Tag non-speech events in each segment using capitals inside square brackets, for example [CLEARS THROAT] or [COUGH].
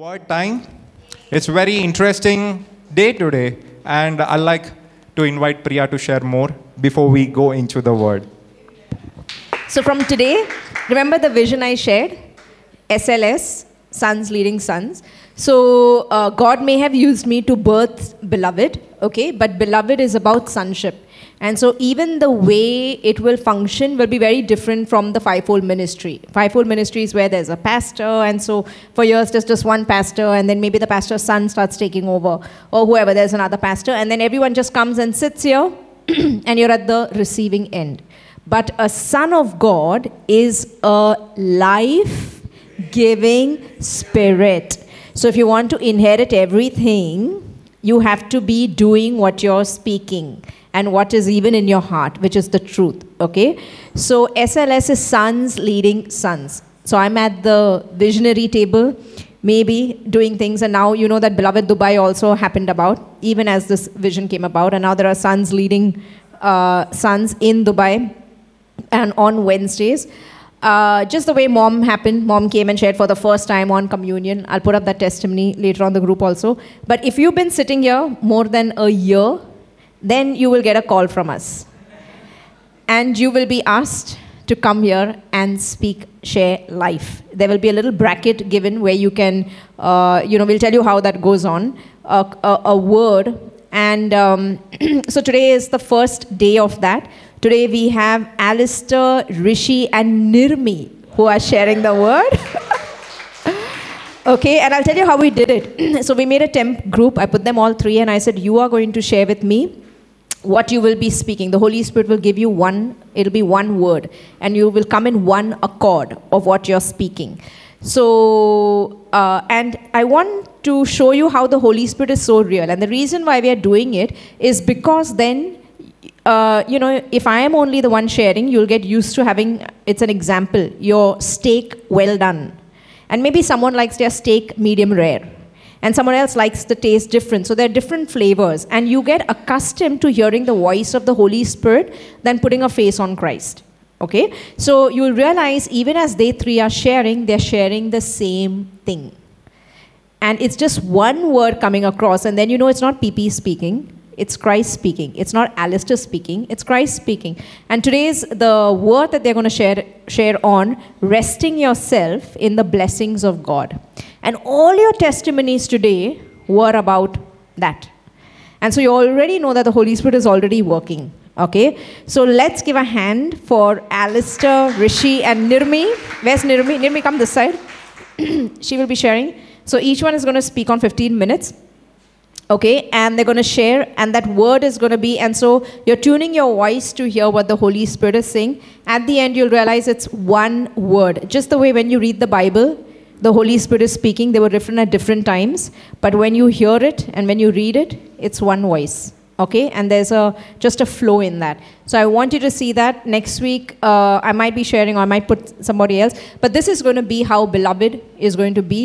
Word time. It's very interesting day today, and I'd like to invite Priya to share more before we go into the word. So from today, remember the vision I shared? SLS, sons leading sons. So uh, God may have used me to birth beloved, okay? But beloved is about sonship. And so even the way it will function will be very different from the fivefold ministry. Fivefold ministry is where there's a pastor, and so for years there's just one pastor, and then maybe the pastor's son starts taking over, or whoever, there's another pastor, and then everyone just comes and sits here, [CLEARS THROAT] and you're at the receiving end. But a son of God is a life giving spirit. So if you want to inherit everything, you have to be doing what you're speaking and what is even in your heart, which is the truth. Okay? So SLS is sons leading sons. So I'm at the visionary table, maybe doing things, and now you know that Beloved Dubai also happened about, even as this vision came about, and now there are sons leading uh, sons in Dubai and on Wednesdays. Uh, just the way mom happened, mom came and shared for the first time on communion. I'll put up that testimony later on the group also. But if you've been sitting here more than a year, then you will get a call from us. And you will be asked to come here and speak, share life. There will be a little bracket given where you can, uh, you know, we'll tell you how that goes on. A, a, a word. And um, [CLEARS THROAT] so today is the first day of that. Today we have Alistair, Rishi, and Nirmi who are sharing the word. [LAUGHS] okay, and I'll tell you how we did it. [CLEARS THROAT] so we made a temp group. I put them all three, and I said, You are going to share with me what you will be speaking. The Holy Spirit will give you one, it'll be one word, and you will come in one accord of what you're speaking. So, uh, and I want to show you how the Holy Spirit is so real. And the reason why we are doing it is because then uh, you know, if I am only the one sharing, you'll get used to having, it's an example, your steak well done. And maybe someone likes their steak medium rare. And someone else likes the taste different. So there are different flavors. And you get accustomed to hearing the voice of the Holy Spirit than putting a face on Christ. Okay? So you'll realize even as they three are sharing, they're sharing the same thing. And it's just one word coming across, and then you know it's not PP speaking it's Christ speaking. It's not Alistair speaking, it's Christ speaking. And today's the word that they're going to share, share on resting yourself in the blessings of God. And all your testimonies today were about that. And so you already know that the Holy Spirit is already working. Okay? So let's give a hand for Alistair, Rishi, and Nirmi. Where's Nirmi? Nirmi, come this side. [CLEARS THROAT] she will be sharing. So each one is going to speak on 15 minutes okay and they're going to share and that word is going to be and so you're tuning your voice to hear what the holy spirit is saying. At the end you'll realize it's one word. Just the way when you read the bible the holy spirit is speaking they were different at different times but when you hear it and when you read it it's one voice okay? And there's a just a flow in that. So i want you to see that next week uh, i might be sharing or i might put somebody else but this is going to be how beloved is going to be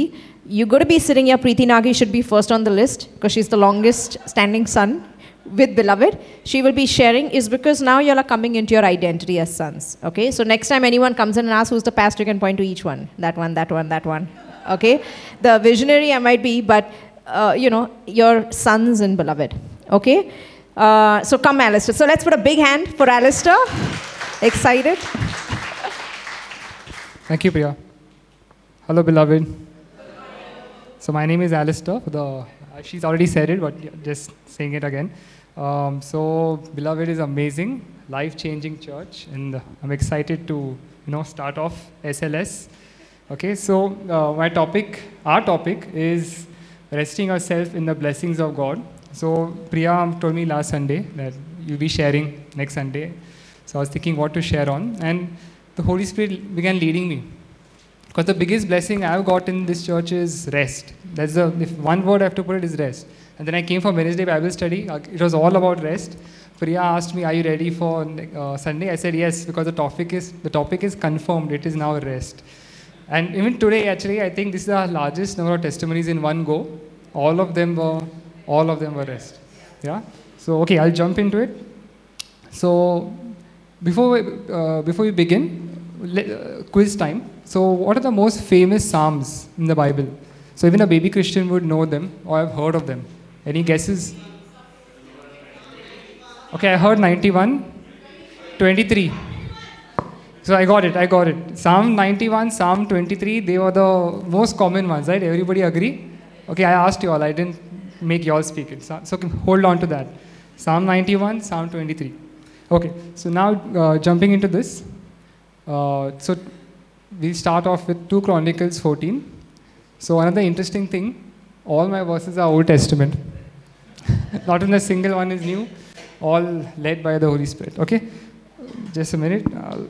you're going to be sitting here. Preeti Nagi should be first on the list because she's the longest standing son with beloved. She will be sharing is because now you are coming into your identity as sons. Okay, so next time anyone comes in and asks who's the pastor, you can point to each one. That one, that one, that one. Okay, the visionary I might be, but uh, you know your sons and beloved. Okay, uh, so come, Alistair. So let's put a big hand for Alistair. Excited? Thank you, Priya. Hello, beloved. So my name is Alistair. The, uh, she's already said it, but just saying it again. Um, so Beloved is amazing, life-changing church, and I'm excited to you know start off SLS. Okay, so uh, my topic, our topic, is resting ourselves in the blessings of God. So Priya told me last Sunday that you'll be sharing next Sunday. So I was thinking what to share on, and the Holy Spirit began leading me because the biggest blessing I've got in this church is rest. That's the if one word I have to put it is rest. And then I came for Wednesday Bible study. Uh, it was all about rest. Priya asked me, "Are you ready for uh, Sunday?" I said yes because the topic is the topic is confirmed. It is now rest. And even today, actually, I think this is the largest number of testimonies in one go. All of them were all of them were rest. Yeah. So okay, I'll jump into it. So before we, uh, before we begin, uh, quiz time. So, what are the most famous Psalms in the Bible? So even a baby Christian would know them or have heard of them. Any guesses? Okay, I heard 91, 23. So I got it, I got it. Psalm 91, Psalm 23, they were the most common ones, right? Everybody agree? Okay, I asked you all, I didn't make you all speak it. So, hold on to that. Psalm 91, Psalm 23. Okay, so now uh, jumping into this. Uh, so we'll start off with 2 Chronicles 14. So another interesting thing, all my verses are Old Testament. [LAUGHS] Not even a single one is new, all led by the Holy Spirit. Okay, just a minute. I'll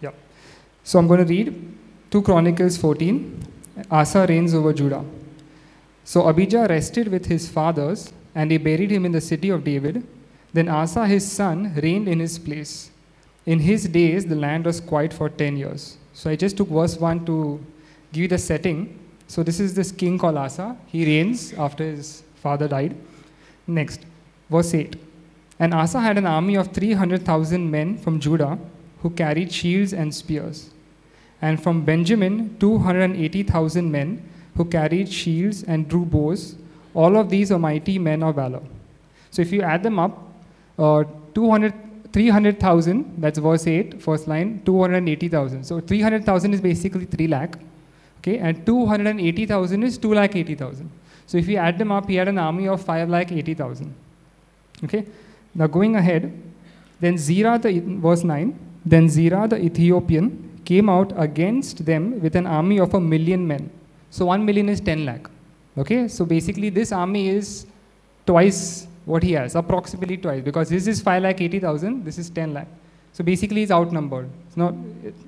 Yeah. So I'm going to read 2 Chronicles 14. Asa reigns over Judah. So Abijah rested with his fathers, and they buried him in the city of David. Then Asa his son reigned in his place. In his days, the land was quiet for 10 years. So I just took verse 1 to give you the setting. So this is this king called Asa. He reigns after his father died. Next, verse 8. And Asa had an army of 300,000 men from Judah who carried shields and spears. And from Benjamin, 280,000 men who carried shields and drew bows. All of these are mighty men of valor. So if you add them up, uh, 200, 300,000, that's verse 8, first line, 280,000. So 300,000 is basically 3 lakh. Okay, and 280,000 is 2 lakh 80,000. So if you add them up, he had an army of 5 lakh 80,000. Okay, now going ahead, then Zerah, the, verse 9, then Zerah the Ethiopian came out against them with an army of a million men. So 1 million is 10 lakh. Okay, so basically this army is twice what he has, approximately twice, because this is 5 lakh 80,000, this is 10 lakh. So basically he's outnumbered. It's not,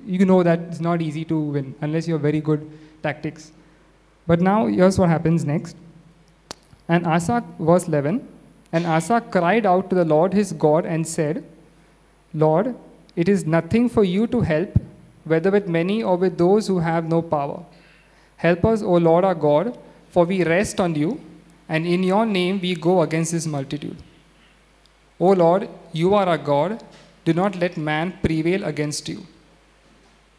you know that it's not easy to win unless you have very good tactics. But now here's what happens next. And Asa, verse 11, and Asa cried out to the Lord his God and said, Lord, it is nothing for you to help, whether with many or with those who have no power. Help us, O Lord our God, for we rest on you, and in your name we go against this multitude. O Lord, you are our God, do not let man prevail against you.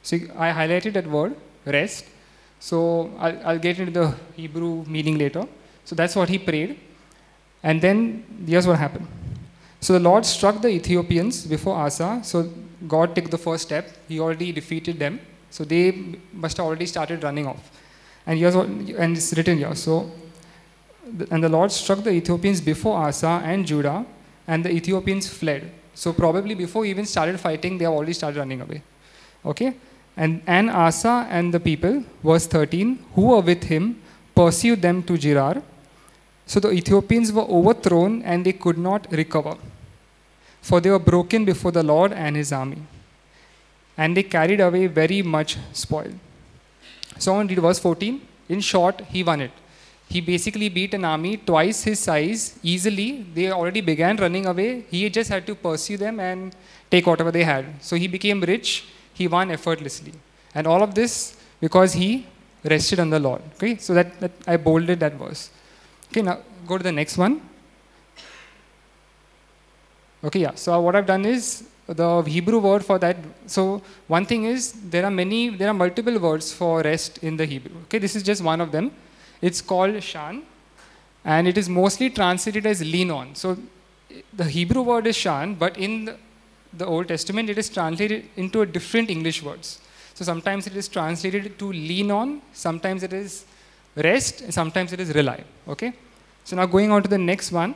See, I highlighted that word, rest. So I'll, I'll get into the Hebrew meaning later. So that's what he prayed. And then here's what happened. So the Lord struck the Ethiopians before Asa. So God took the first step. He already defeated them. So they must have already started running off. And what, and it's written here. So, and the Lord struck the Ethiopians before Asa and Judah, and the Ethiopians fled. So probably before even started fighting, they have already started running away. Okay? And, and Asa and the people, verse 13, who were with him, pursued them to Gerar. So the Ethiopians were overthrown and they could not recover. For they were broken before the Lord and his army. And they carried away very much spoil. So on read verse 14. In short, he won it. He basically beat an army twice his size easily. They already began running away. He just had to pursue them and take whatever they had. So he became rich. He won effortlessly. And all of this because he rested on the Lord. Okay, so that, that I bolded that verse. Okay, now go to the next one. Okay, yeah. So what I've done is the Hebrew word for that. So one thing is there are many, there are multiple words for rest in the Hebrew. Okay, this is just one of them. It's called shan, and it is mostly translated as lean on. So the Hebrew word is shan, but in the, the Old Testament it is translated into a different English words. So sometimes it is translated to lean on, sometimes it is rest, and sometimes it is rely. Okay. So now going on to the next one.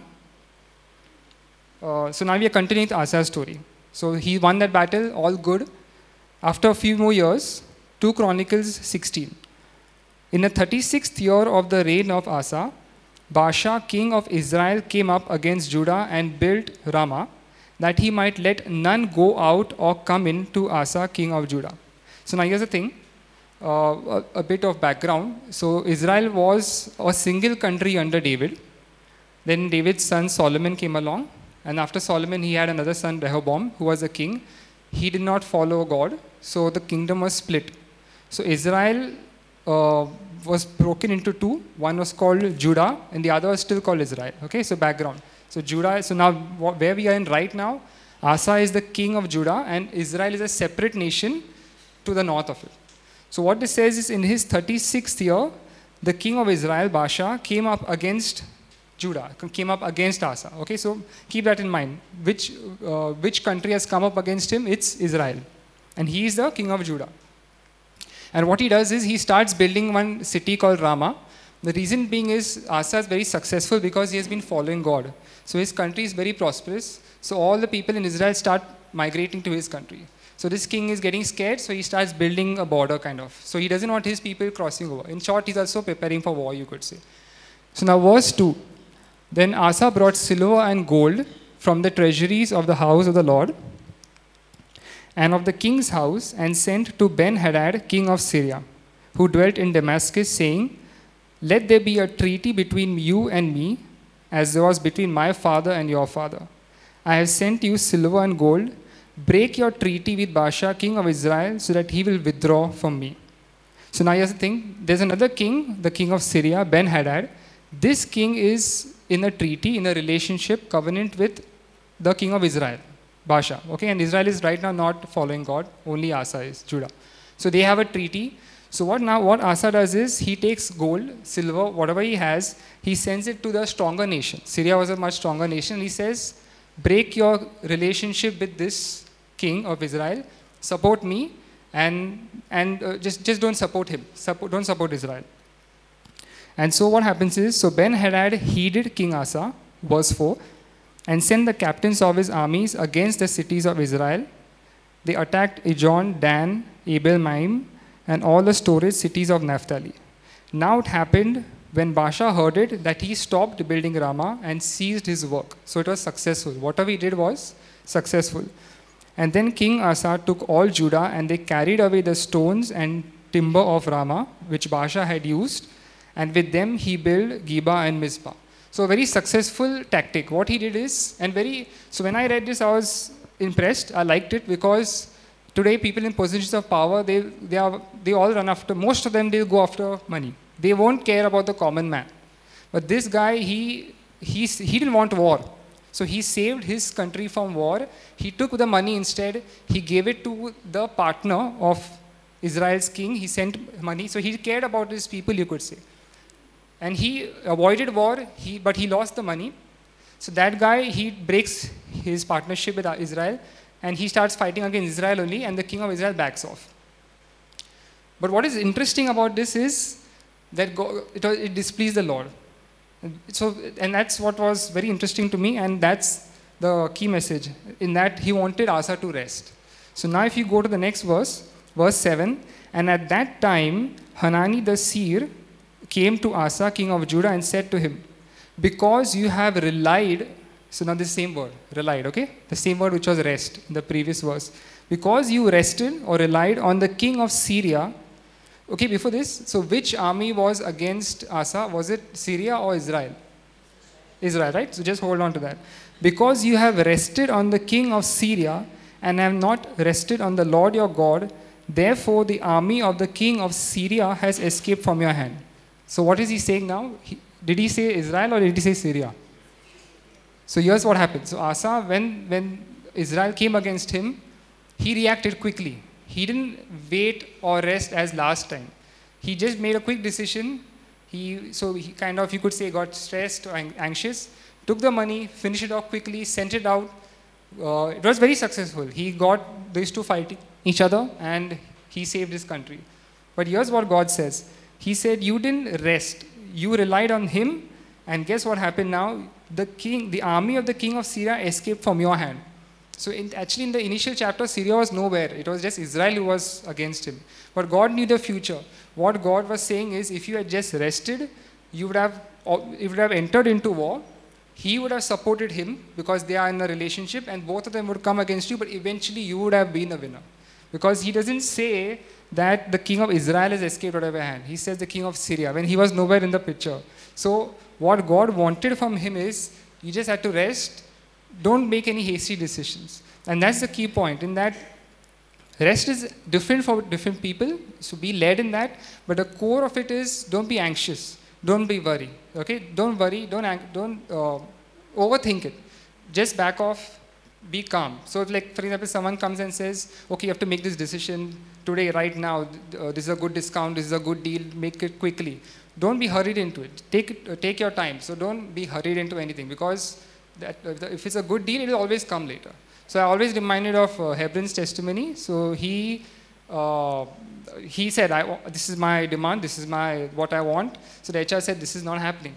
Uh, so now we are continuing with Asa's story. So he won that battle, all good. After a few more years, 2 Chronicles 16. In the 36th year of the reign of Asa, Baasha, king of Israel, came up against Judah and built Ramah, that he might let none go out or come in to Asa, king of Judah. So now here's the thing. Uh, a, a, bit of background. So Israel was a single country under David. Then David's son Solomon came along, and after Solomon, he had another son Rehoboam, who was a king. He did not follow God, so the kingdom was split. So Israel uh, was broken into two. One was called Judah, and the other was still called Israel. Okay, so background. So Judah, so now wh- where we are in right now, Asa is the king of Judah and Israel is a separate nation to the north of it. So what this says is in his 36th year, the king of Israel, Baasha, came up against Judah, came up against Asa. Okay, so keep that in mind. Which, uh, which country has come up against him? It's Israel. And he is the king of Judah. And what he does is he starts building one city called Ramah. The reason being is Asa is very successful because he has been following God. So his country is very prosperous. So all the people in Israel start migrating to his country. So this king is getting scared, so he starts building a border kind of. So he doesn't want his people crossing over. In short, he's also preparing for war, you could say. So now verse 2. Then Asa brought silver and gold from the treasuries of the house of the Lord and of the king's house, and sent to Ben Hadad, king of Syria, who dwelt in Damascus, saying, Let there be a treaty between you and me, as there was between my father and your father. I have sent you silver and gold. Break your treaty with Baasha, king of Israel, so that he will withdraw from me. So now here's the thing there's another king, the king of Syria, Ben Hadad. This king is in a treaty, in a relationship, covenant with the king of Israel, Baasha. Okay, and Israel is right now not following God, only Asa is, Judah. So they have a treaty. So what now what Asa does is he takes gold, silver, whatever he has, he sends it to the stronger nation. Syria was a much stronger nation. He says, break your relationship with this king of Israel, support me, and and uh, just just don't support him. Support, don't support Israel. And so what happens is, so Ben Hadad heeded King Asa, verse 4, and sent the captains of his armies against the cities of Israel. They attacked Ijon, Dan, Abel Maim, and all the storage cities of Naphtali. Now it happened when Baasha heard it that he stopped building Ramah and ceased his work. So it was successful. Whatever he did was successful. And then King Asa took all Judah and they carried away the stones and timber of Ramah, which Baasha had used, and with them he built Geba and Mizpah. So very successful tactic. What he did is, and very, so when I read this, I was impressed. I liked it because today people in positions of power, they, they, are, they all run after, most of them, they go after money. They won't care about the common man. But this guy, he, he, he didn't want war. So he saved his country from war. He took the money instead, he gave it to the partner of Israel's king. He sent money. So he cared about his people, you could say. And he avoided war, he, but he lost the money. So that guy, he breaks his partnership with Israel and he starts fighting against Israel only, and the king of Israel backs off. But what is interesting about this is that God, it, it displeased the Lord. So, and that's what was very interesting to me, and that's the key message in that he wanted Asa to rest. So now, if you go to the next verse, verse 7, and at that time, Hanani the seer came to Asa, king of Judah, and said to him, Because you have relied, so now the same word, relied, okay? The same word which was rest in the previous verse. Because you rested or relied on the king of Syria, Okay, before this, so which army was against Asa? Was it Syria or Israel? Israel, right? So just hold on to that. Because you have rested on the king of Syria and have not rested on the Lord your God, therefore the army of the king of Syria has escaped from your hand. So what is he saying now? He, did he say Israel or did he say Syria? So here's what happened. So Asa, when, when Israel came against him, he reacted quickly. He didn't wait or rest as last time. He just made a quick decision. He, so he kind of, you could say, got stressed or anxious, took the money, finished it off quickly, sent it out. Uh, it was very successful. He got these two fighting each other and he saved his country. But here's what God says He said, You didn't rest, you relied on Him, and guess what happened now? The king, the army of the king of Syria escaped from your hand. So in, actually, in the initial chapter, Syria was nowhere. It was just Israel who was against him. But God knew the future. What God was saying is, if you had just rested, you would have, you would have entered into war. He would have supported him because they are in a relationship, and both of them would come against you. But eventually, you would have been a winner, because he doesn't say that the king of Israel has escaped out of your hand. He says the king of Syria when he was nowhere in the picture. So what God wanted from him is, you just had to rest don't make any hasty decisions. And that's the key point in that rest is different for different people. So be led in that. But the core of it is don't be anxious. Don't be worried. Okay? Don't worry. Don't, don't uh, overthink it. Just back off, be calm. So, like for example, someone comes and says, "Okay, you have to make this decision today, right now. Uh, this is a good discount. This is a good deal. Make it quickly." Don't be hurried into it. Take uh, take your time. So don't be hurried into anything because that, uh, if it's a good deal, it will always come later. So I always reminded of uh, Hebron's testimony. So he uh, he said, I, "This is my demand. This is my what I want." So the HR said, "This is not happening."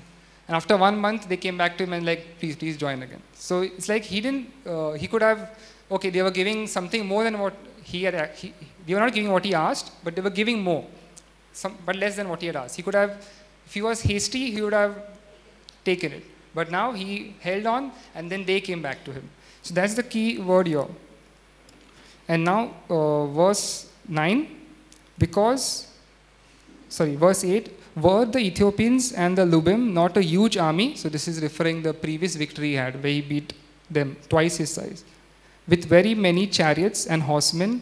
And after one month, they came back to him and like, "Please, please join again." So it's like he didn't. Uh, he could have. Okay, they were giving something more than what he had. He, they were not giving what he asked, but they were giving more, some, but less than what he had asked. He could have. If he was hasty, he would have taken it. But now he held on, and then they came back to him. So that's the key word here. And now, uh, verse 9, because, sorry, verse 8, were the Ethiopians and the Lubim not a huge army? So this is referring the previous victory he had, where he beat them twice his size, with very many chariots and horsemen.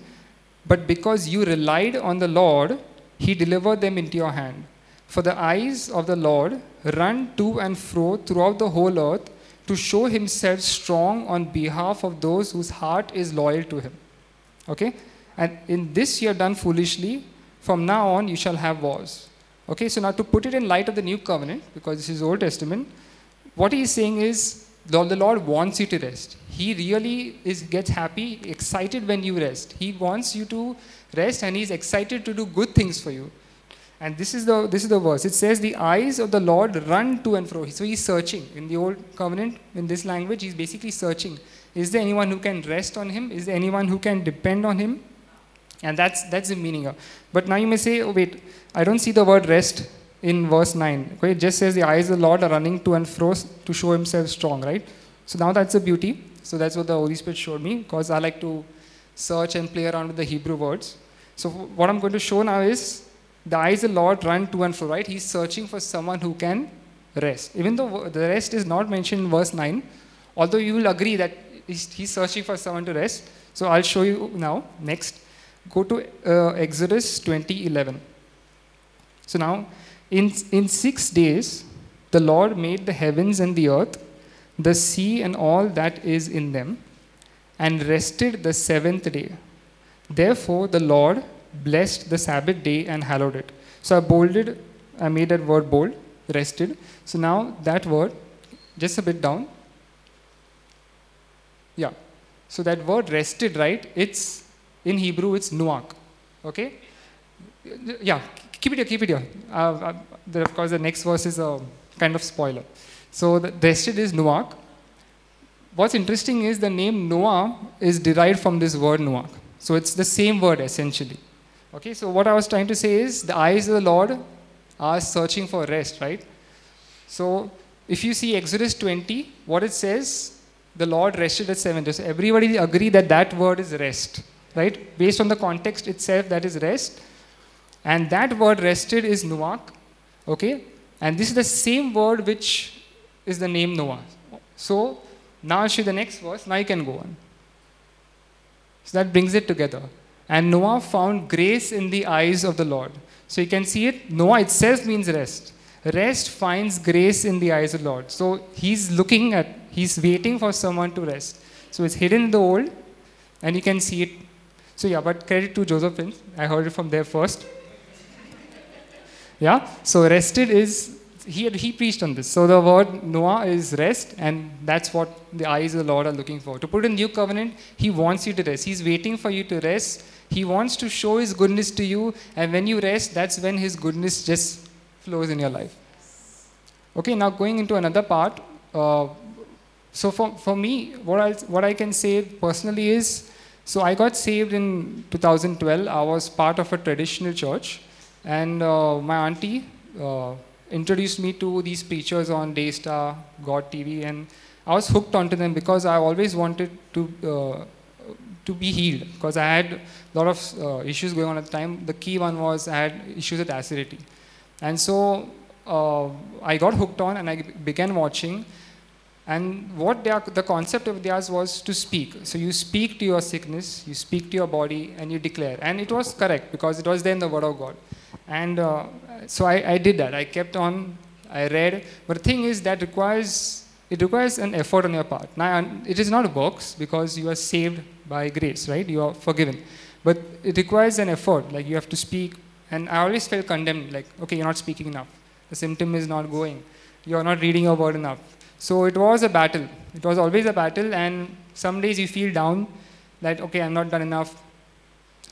But because you relied on the Lord, he delivered them into your hand. For the eyes of the Lord run to and fro throughout the whole earth to show himself strong on behalf of those whose heart is loyal to him. Okay? And in this you have done foolishly. From now on you shall have wars. Okay, so now to put it in light of the new covenant, because this is Old Testament, what he is saying is the, the Lord wants you to rest. He really is gets happy, excited when you rest. He wants you to rest and he's excited to do good things for you. And this is the this is the verse. It says, The eyes of the Lord run to and fro. So he's searching. In the old covenant, in this language, he's basically searching. Is there anyone who can rest on him? Is there anyone who can depend on him? And that's that's the meaning of. But now you may say, oh, wait, I don't see the word rest in verse 9. Okay, it just says the eyes of the Lord are running to and fro to show himself strong, right? So now that's the beauty. So that's what the Holy Spirit showed me because I like to search and play around with the Hebrew words. So what I'm going to show now is the eyes of the Lord run to and fro, right? He's searching for someone who can rest. Even though the rest is not mentioned in verse 9, although you will agree that he's searching for someone to rest. So I'll show you now. Next, go to uh, Exodus 20:11. So now, in, in six days, the Lord made the heavens and the earth, the sea and all that is in them, and rested the seventh day. Therefore, the Lord blessed the Sabbath day and hallowed it. So I bolded, I made that word bold, rested. So now that word, just a bit down. Yeah. So that word rested, right? It's in Hebrew, it's nuach. Okay? Yeah, keep it here, keep it here. Uh, uh, of course, the next verse is a kind of spoiler. So the rested is nuach. What's interesting is the name Noah is derived from this word nuach. So it's the same word essentially. Okay, so what I was trying to say is the eyes of the Lord are searching for rest, right? So if you see Exodus 20, what it says, the Lord rested at seven days. Everybody agree that that word is rest, right? Based on the context itself, that is rest. And that word rested is Nuach, okay? And this is the same word which is the name Noah. So now you the next verse. Now you can go on. So that brings it together. And Noah found grace in the eyes of the Lord. So you can see it. Noah itself means rest. Rest finds grace in the eyes of the Lord. So he's looking at, he's waiting for someone to rest. So it's hidden in the old, and you can see it. So yeah, but credit to Joseph Prince. I heard it from there first. Yeah. So rested is he he preached on this. So the word Noah is rest, and that's what the eyes of the Lord are looking for. To put in new covenant, He wants you to rest. He's waiting for you to rest. He wants to show His goodness to you, and when you rest, that's when His goodness just flows in your life. Okay. Now going into another part. Uh, so for, for me, what I what I can say personally is, so I got saved in 2012. I was part of a traditional church, and uh, my auntie. Uh, introduced me to these preachers on Daystar, God TV, and I was hooked onto them because I always wanted to uh, to be healed because I had a lot of uh, issues going on at the time. The key one was I had issues with acidity, and so uh, I got hooked on and I began watching. And what are, the concept of theirs was to speak. So you speak to your sickness, you speak to your body, and you declare. And it was correct because it was there in the Word of God. And uh, so I, I, did that. I kept on, I read. But the thing is, that requires it requires an effort on your part. Now, it is not works because you are saved by grace, right? You are forgiven. But it requires an effort, like you have to speak. And I always felt condemned, like, okay, you're not speaking enough. The symptom is not going. You're not reading your word enough. So it was a battle. It was always a battle, and some days you feel down that, okay, I'm not done enough.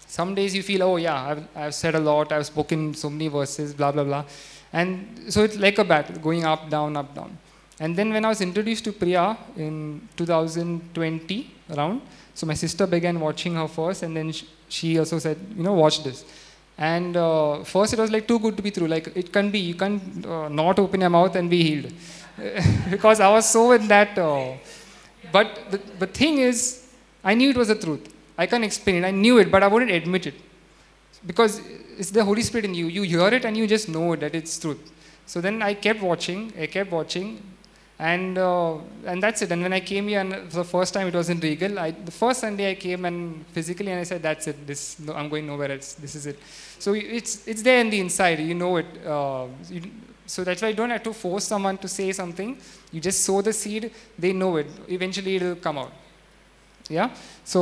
Some days you feel, oh, yeah, I've, I've said a lot, I've spoken so many verses, blah, blah, blah. And so it's like a battle, going up, down, up, down. And then when I was introduced to Priya in 2020 around, so my sister began watching her first, and then she also said, you know, watch this. And uh, first it was like too good to be true. Like it can be, you can't uh, not open your mouth and be healed. [LAUGHS] because I was so in that. Uh, but the, the thing is, I knew it was the truth. I can't explain it. I knew it, but I wouldn't admit it. Because it's the Holy Spirit in you. You hear it and you just know that it's truth. So then I kept watching, I kept watching, and uh, and that's it. And when I came here, and for the first time, it was in Regal. I, the first Sunday I came and physically, and I said, "That's it. This no, I'm going nowhere else. This is it." So it's it's there in the inside. You know it. Uh, you, so that's why you don't have to force someone to say something. You just sow the seed. They know it. Eventually, it will come out. Yeah. So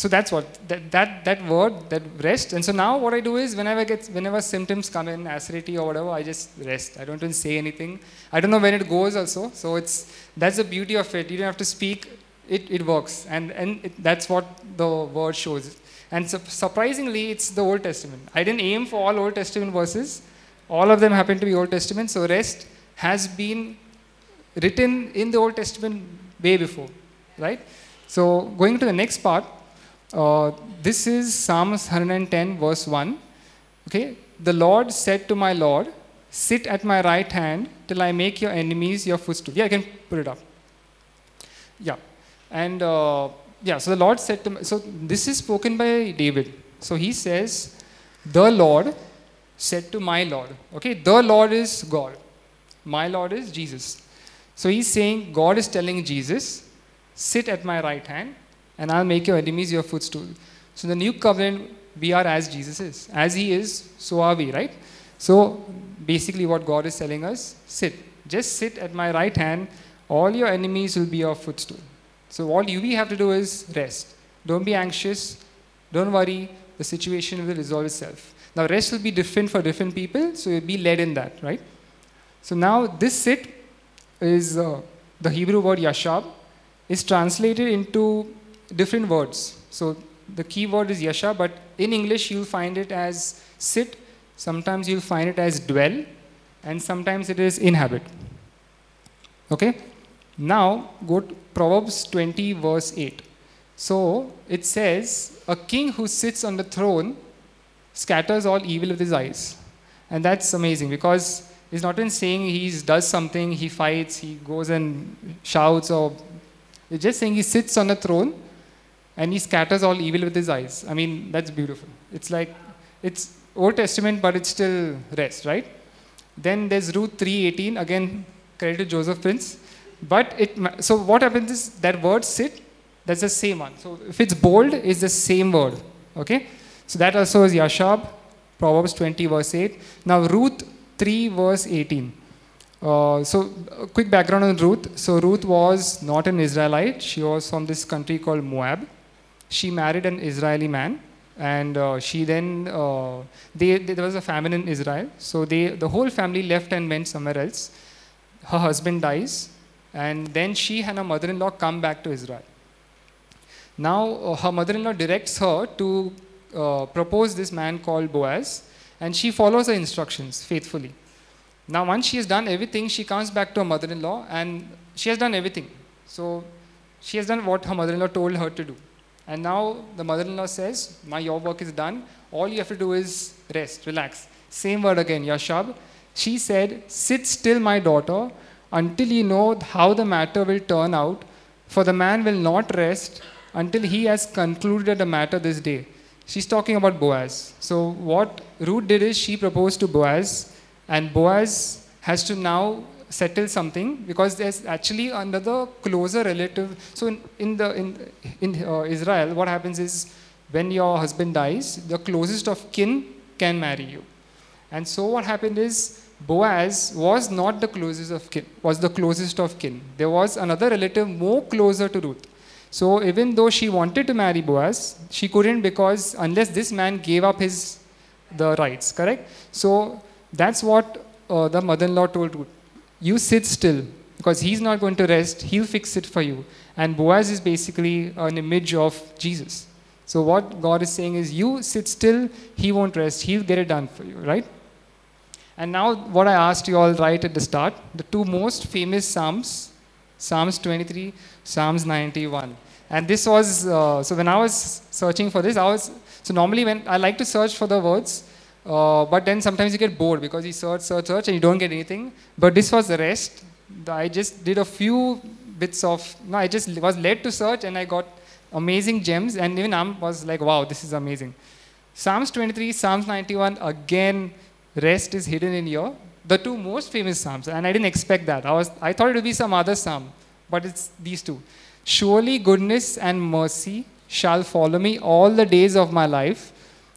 so that's what that, that that word that rest and so now what i do is whenever I get whenever symptoms come in acidity or whatever i just rest i don't even say anything i don't know when it goes also so it's that's the beauty of it you don't have to speak it, it works and and it, that's what the word shows and su- surprisingly it's the old testament i didn't aim for all old testament verses all of them happen to be old testament so rest has been written in the old testament way before right so going to the next part uh, this is Psalms 110, verse 1. Okay, the Lord said to my Lord, Sit at my right hand till I make your enemies your footstool. Yeah, I can put it up. Yeah, and uh, yeah, so the Lord said to me, so this is spoken by David. So he says, The Lord said to my Lord. Okay, the Lord is God, my Lord is Jesus. So he's saying, God is telling Jesus, Sit at my right hand and I'll make your enemies your footstool. So the new covenant, we are as Jesus is. As he is, so are we, right? So basically, what God is telling us sit. Just sit at my right hand, all your enemies will be your footstool. So all you we have to do is rest. Don't be anxious. Don't worry. The situation will resolve itself. Now, rest will be different for different people, so be led in that, right? So now this sit is uh, the Hebrew word yashab is translated into different words. So the key word is yasha, but in English you'll find it as sit, sometimes you'll find it as dwell, and sometimes it is inhabit. Okay? Now go to Proverbs 20, verse 8. So it says, A king who sits on the throne scatters all evil with his eyes. And that's amazing because he's not in saying he does something, he fights, he goes and shouts, or it's just saying he sits on a throne and he scatters all evil with his eyes. I mean, that's beautiful. It's like, it's Old Testament, but it's still rest, right? Then there's Ruth 3.18, again, credit to Joseph Prince. But it, so what happens is that word sit, that's the same one. So if it's bold, it's the same word, okay? So that also is Yashab, Proverbs 20, verse 8. Now Ruth 3, verse 18. Uh, so, a quick background on Ruth. So, Ruth was not an Israelite. She was from this country called Moab she married an Israeli man, and uh, she then uh, they, they, there was a famine in Israel, so they the whole family left and went somewhere else. Her husband dies, and then she and her mother-in-law come back to Israel. Now uh, her mother-in-law directs her to uh, propose this man called Boaz, and she follows her instructions faithfully. Now once she has done everything, she comes back to her mother-in-law, and she has done everything. So she has done what her mother-in-law told her to do. And now the mother in law says, My your work is done. All you have to do is rest, relax. Same word again, Yashab. She said, Sit still, my daughter, until you know how the matter will turn out, for the man will not rest until he has concluded the matter this day. She's talking about Boaz. So, what Ruth did is she proposed to Boaz, and Boaz has to now settle something because there's actually another closer relative. So in, in the in in uh, Israel, what happens is when your husband dies, the closest of kin can marry you. And so what happened is Boaz was not the closest of kin, was the closest of kin. There was another relative more closer to Ruth. So even though she wanted to marry Boaz, she couldn't because unless this man gave up his the rights, correct? So that's what uh, the mother-in-law told Ruth. You sit still because he's not going to rest. He'll fix it for you. And Boaz is basically an image of Jesus. So what God is saying is, you sit still. He won't rest. He'll get it done for you, right? And now, what I asked you all right at the start the two most famous Psalms Psalms 23, Psalms 91. And this was, uh, so when I was searching for this, I was, so normally when I like to search for the words, uh, but then sometimes you get bored because you search, search, search, and you don't get anything. But this was the rest. I just did a few bits of, no, I just was led to search and I got amazing gems. And even I was like, wow, this is amazing. Psalms 23, Psalms 91, again, rest is hidden in here. The two most famous Psalms, and I didn't expect that. I, was, I thought it would be some other Psalm, but it's these two. Surely goodness and mercy shall follow me all the days of my life,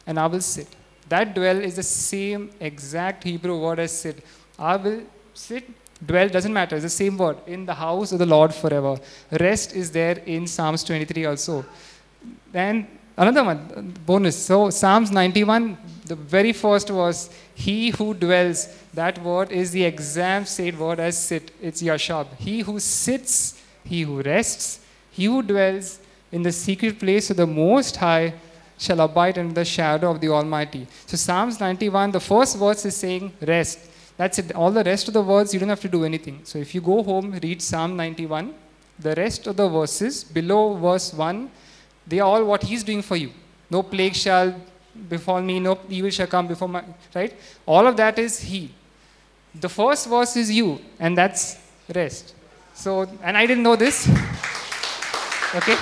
and I will sit. That dwell is the same exact Hebrew word as sit. I will sit, dwell, doesn't matter, it's the same word, in the house of the Lord forever. Rest is there in Psalms 23 also. And another one, bonus. So, Psalms 91, the very first was, He who dwells, that word is the exact same word as sit. It's Yashab. He who sits, he who rests, he who dwells in the secret place of the Most High shall abide under the shadow of the Almighty. So, Psalms 91, the first verse is saying rest. That's it. All the rest of the words, you don't have to do anything. So, if you go home, read Psalm 91, the rest of the verses below verse 1, they are all what He's doing for you. No plague shall befall me, no evil shall come before my. Right? All of that is He. The first verse is you, and that's rest. So, and I didn't know this. Okay?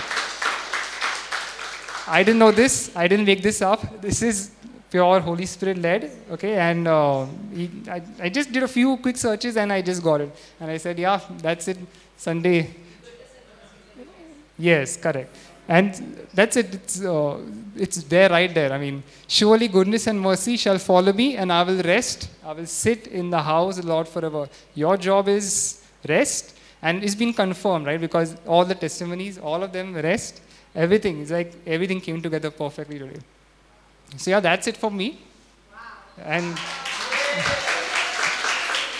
I didn't know this. I didn't make this up. This is pure Holy Spirit led. Okay, and uh, he, I, I just did a few quick searches and I just got it. And I said, yeah, that's it. Sunday. Yes, correct. And that's it. It's, uh, it's there, right there. I mean, surely goodness and mercy shall follow me, and I will rest. I will sit in the house of the Lord forever. Your job is rest, and it's been confirmed, right? Because all the testimonies, all of them rest. Everything. It's like everything came together perfectly today. So, yeah, that's it for me. Wow. And [LAUGHS]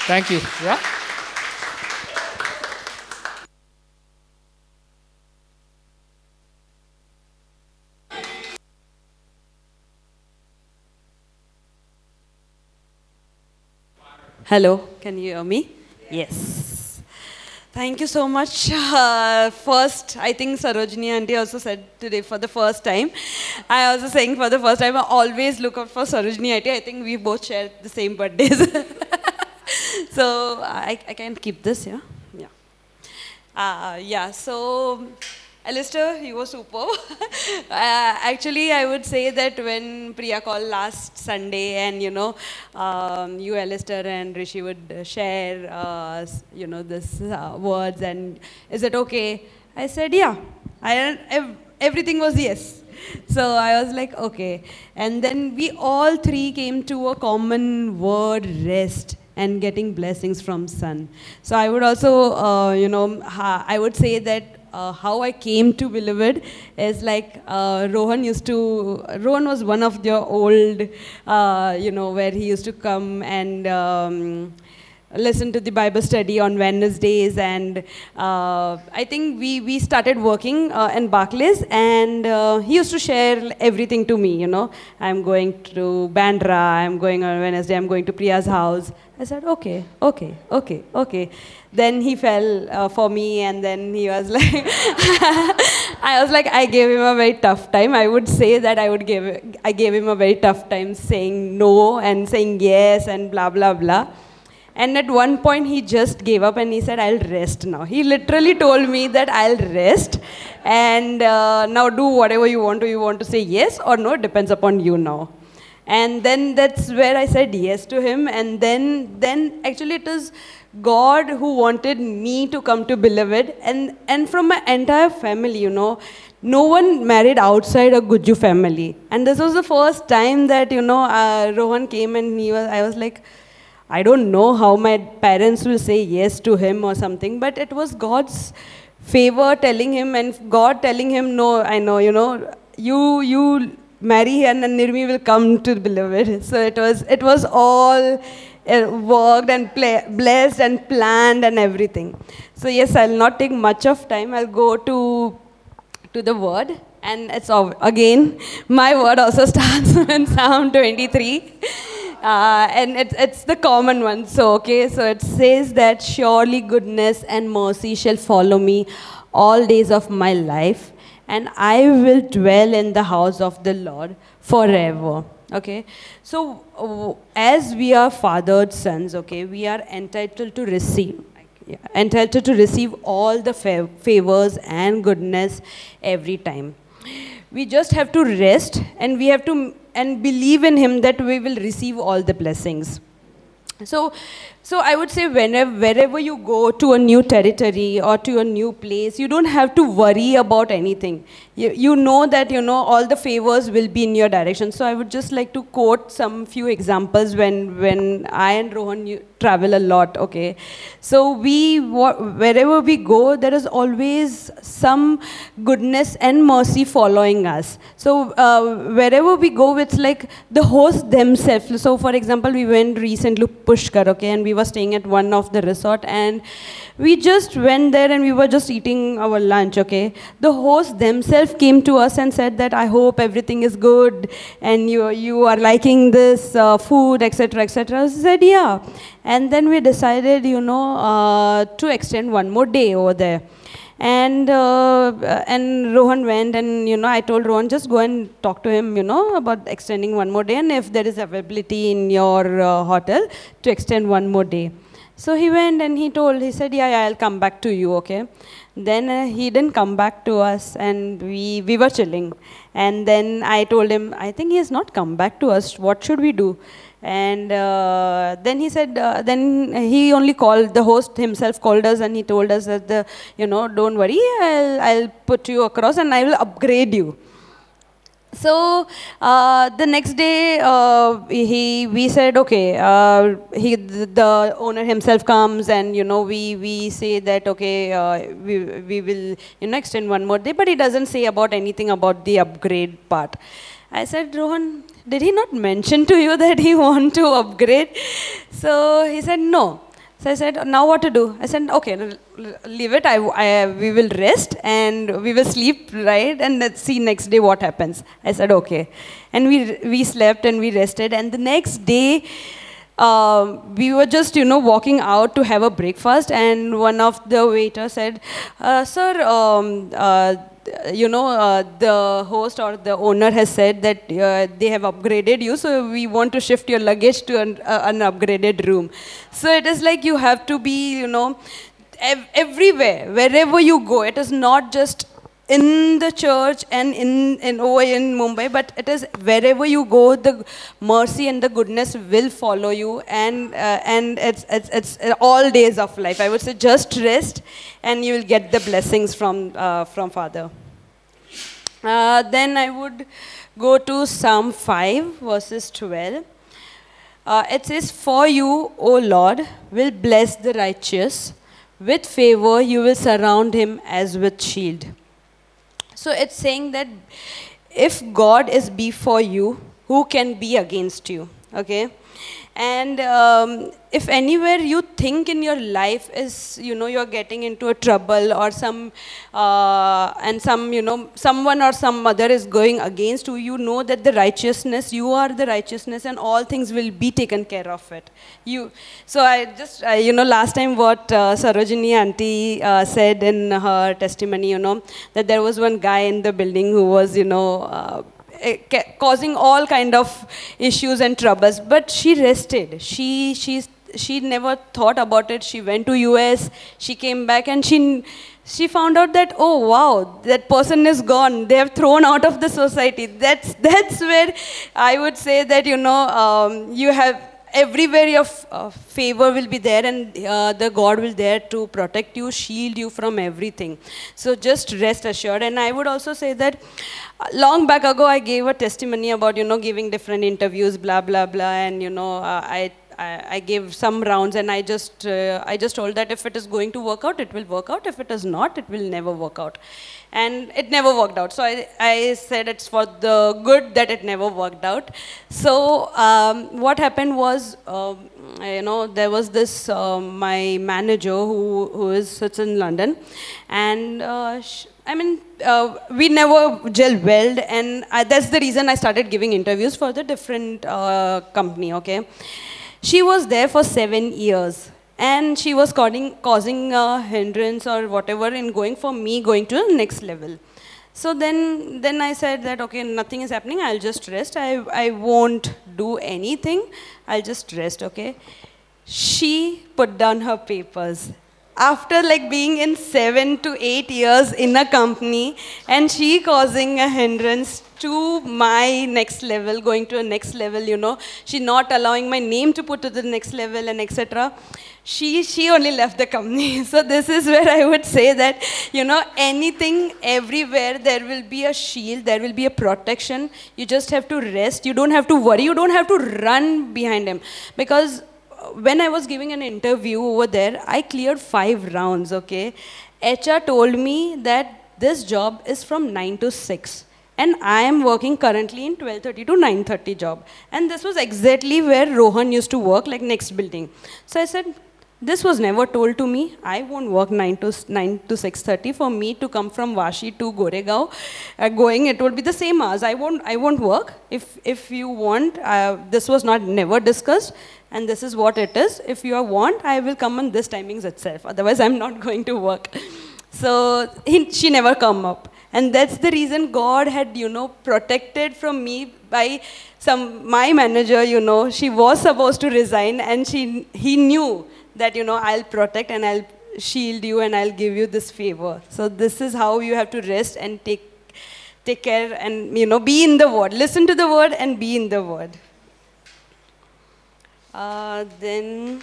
thank you. Yeah? Hello, can you hear me? Yes. Thank you so much. [LAUGHS] Uh, first, I think Sarojini auntie also said today for the first time. I also saying for the first time, I always look out for Sarojini auntie. I think we both share the same birthdays. [LAUGHS] so I, I can keep this, yeah? Yeah. Uh, yeah, so Alistair, you were super. uh, actually, I would say that when Priya called last Sunday, and you know, um, you, Alistair, and Rishi would share, uh, you know, this uh, words, and is it okay? I said, yeah. I, everything was yes. [LAUGHS] So I was like, okay. And then we all three came to a common word rest and getting blessings from sun. So I would also, uh, you know, I would say that uh, how I came to Beloved is like uh, Rohan used to, Rohan was one of the old, uh, you know, where he used to come and um, listen to the Bible study on Wednesdays, and uh, I think we, we started working uh, in Barclays, and uh, he used to share everything to me. You know, I'm going to Bandra, I'm going on Wednesday, I'm going to Priya's house. I said, okay, okay, okay, okay. Then he fell uh, for me, and then he was [LAUGHS] like, I was like, I gave him a very tough time. I would say that I would give, I gave him a very tough time saying no and saying yes and blah blah blah. And at one point, he just gave up and he said, I'll rest now. He literally told me that I'll rest and uh, now do whatever you want to. You want to say yes or no, depends upon you now. And then that's where I said yes to him. And then, then actually, it is God who wanted me to come to Beloved. And, and from my entire family, you know, no one married outside a Guju family. And this was the first time that, you know, uh, Rohan came and he was, I was like, I don't know how my parents will say yes to him or something, but it was God's favor telling him and God telling him, no, I know, you know, you, you marry and Nirmi will come to beloved. So it was, it was all uh, worked and blessed and planned and everything. So yes, I'll not take much of time. I'll go to to the word and it's all, again my word also [LAUGHS] starts in psalm 23 uh, and it, it's the common one so okay so it says that surely goodness and mercy shall follow me all days of my life and i will dwell in the house of the lord forever okay so as we are fathered sons okay we are entitled to receive yeah, entitled to receive all the fa- favors and goodness every time. We just have to rest and we have to and believe in Him that we will receive all the blessings. So, so I would say whenever, wherever you go to a new territory or to a new place, you don't have to worry about anything. You, you know that you know all the favors will be in your direction. So I would just like to quote some few examples when when I and Rohan travel a lot. Okay, so we wherever we go, there is always some goodness and mercy following us. So uh, wherever we go, it's like the host themselves. So for example, we went recently to Pushkar. Okay, and we we were staying at one of the resort and we just went there and we were just eating our lunch okay? The host themselves came to us and said that i hope everything is good and you you are liking this uh, food etc etc i said yeah. And then we decided you know uh, to extend one more day over there and uh, and Rohan went and you know I told Rohan just go and talk to him you know about extending one more day and if there is availability in your uh, hotel to extend one more day. So he went and he told he said yeah, yeah I'll come back to you okay. Then uh, he didn't come back to us and we we were chilling and then I told him I think he has not come back to us what should we do and uh, then he said, uh, then he only called, the host himself called us and he told us that, the, you know, don't worry, I'll, I'll put you across and I will upgrade you. So uh, the next day, uh, he we said, okay, uh, he the owner himself comes and you know we we say that okay, uh, we we will you know extend one more day, but he doesn't say about anything about the upgrade part. I said, Rohan, did he not mention to you [LAUGHS] that he want to upgrade? So he said, no. So I said, now what to do? I said, okay, leave it. I, I, we will rest and we will sleep, right? And let's see next day what happens. I said, okay. And we, we slept and we rested. And the next day, uh, we were just, you know, walking out to have a breakfast. And one of the waiters said, uh, sir, um, uh, you know, uh, the host or the owner has said that uh, they have upgraded you, so we want to shift your luggage to an, uh, an upgraded room. So it is like you have to be, you know, ev- everywhere, wherever you go. It is not just in the church and in, in over in Mumbai, but it is wherever you go, the mercy and the goodness will follow you, and uh, and it's, it's it's all days of life. I would say just rest, and you will get the blessings from uh, from Father. Uh, then I would go to Psalm 5, verses 12. Uh, it says, For you, O Lord, will bless the righteous. With favor you will surround him as with shield. So it's saying that if God is before you, who can be against you? Okay? And um, if anywhere you think in your life is, you know, you're getting into a trouble or some, uh, and some, you know, someone or some mother is going against you, you know that the righteousness, you are the righteousness and all things will be taken care of it. You, so I just, you know, last time what uh, Sarojini auntie uh, said in her testimony, you know, that there was one guy in the building who was, you know, uh, causing all kind of issues and troubles. But she rested. She she she never thought about it. She went to US. She came back and she she found out that oh wow that person is gone they have thrown out of the society that's [LAUGHS] that's where i would say that you know um, you have everywhere your uh, favor will be there and uh, the god will there to protect you shield you from everything. So just rest assured. And i would also say that uh, long back ago i gave a testimony about you know giving different interviews blah blah blah. And you know uh, i I, I gave some rounds and I just, uh, I just told that if it is going to work out, it will work out. If it is not, it will never work out. And it never worked out. So I, I said it's for the good that it never worked out. So um, what happened was, um, you know, there was this, um, my manager who, who is, sits in London. And uh, I mean, uh, we never gel well, and I, that's the reason I started giving interviews for the different uh, company. Okay, she was there for seven years, and she was causing causing a hindrance or whatever in going for me going to the next level. So then, then I said that okay, nothing is happening. I'll just rest. I I won't do anything. I'll just rest. Okay. She put down her papers after like being in seven to eight years in a company and she causing a hindrance to my next level going to a next level you know she not allowing my name to put to the next level and etc she she only left the company. [LAUGHS] So this is where i would say that you know anything everywhere there will be a shield there will be a protection. You just have to rest. You don't have to worry. You don't have to run behind him. Because when I was giving an interview over there, I cleared five rounds, okay? HR told me that this job is from 9 to 6. And I am working currently in 12.30 to 9.30 job. And this was exactly where Rohan used to work, like next building. So I said, this was never told to me. I won't work 9 to 9 to 6:30. For me to come from Vashi to Goregaon, uh, going it would be the same hours. I won't I won't work. If if you want, uh, this was not never discussed, and this is what it is. If you want, I will come on this timings itself. Otherwise, I'm not [LAUGHS] going to work. So he, she never come up. And that's the reason God had, you know, protected from me by some my manager, you know, she was supposed to resign and she he knew that, you know, I'll protect and I'll shield you and I'll give you this favor. So this is how you have to rest and take take care and you know be in the word. Listen to the word and be in the word. Uh, then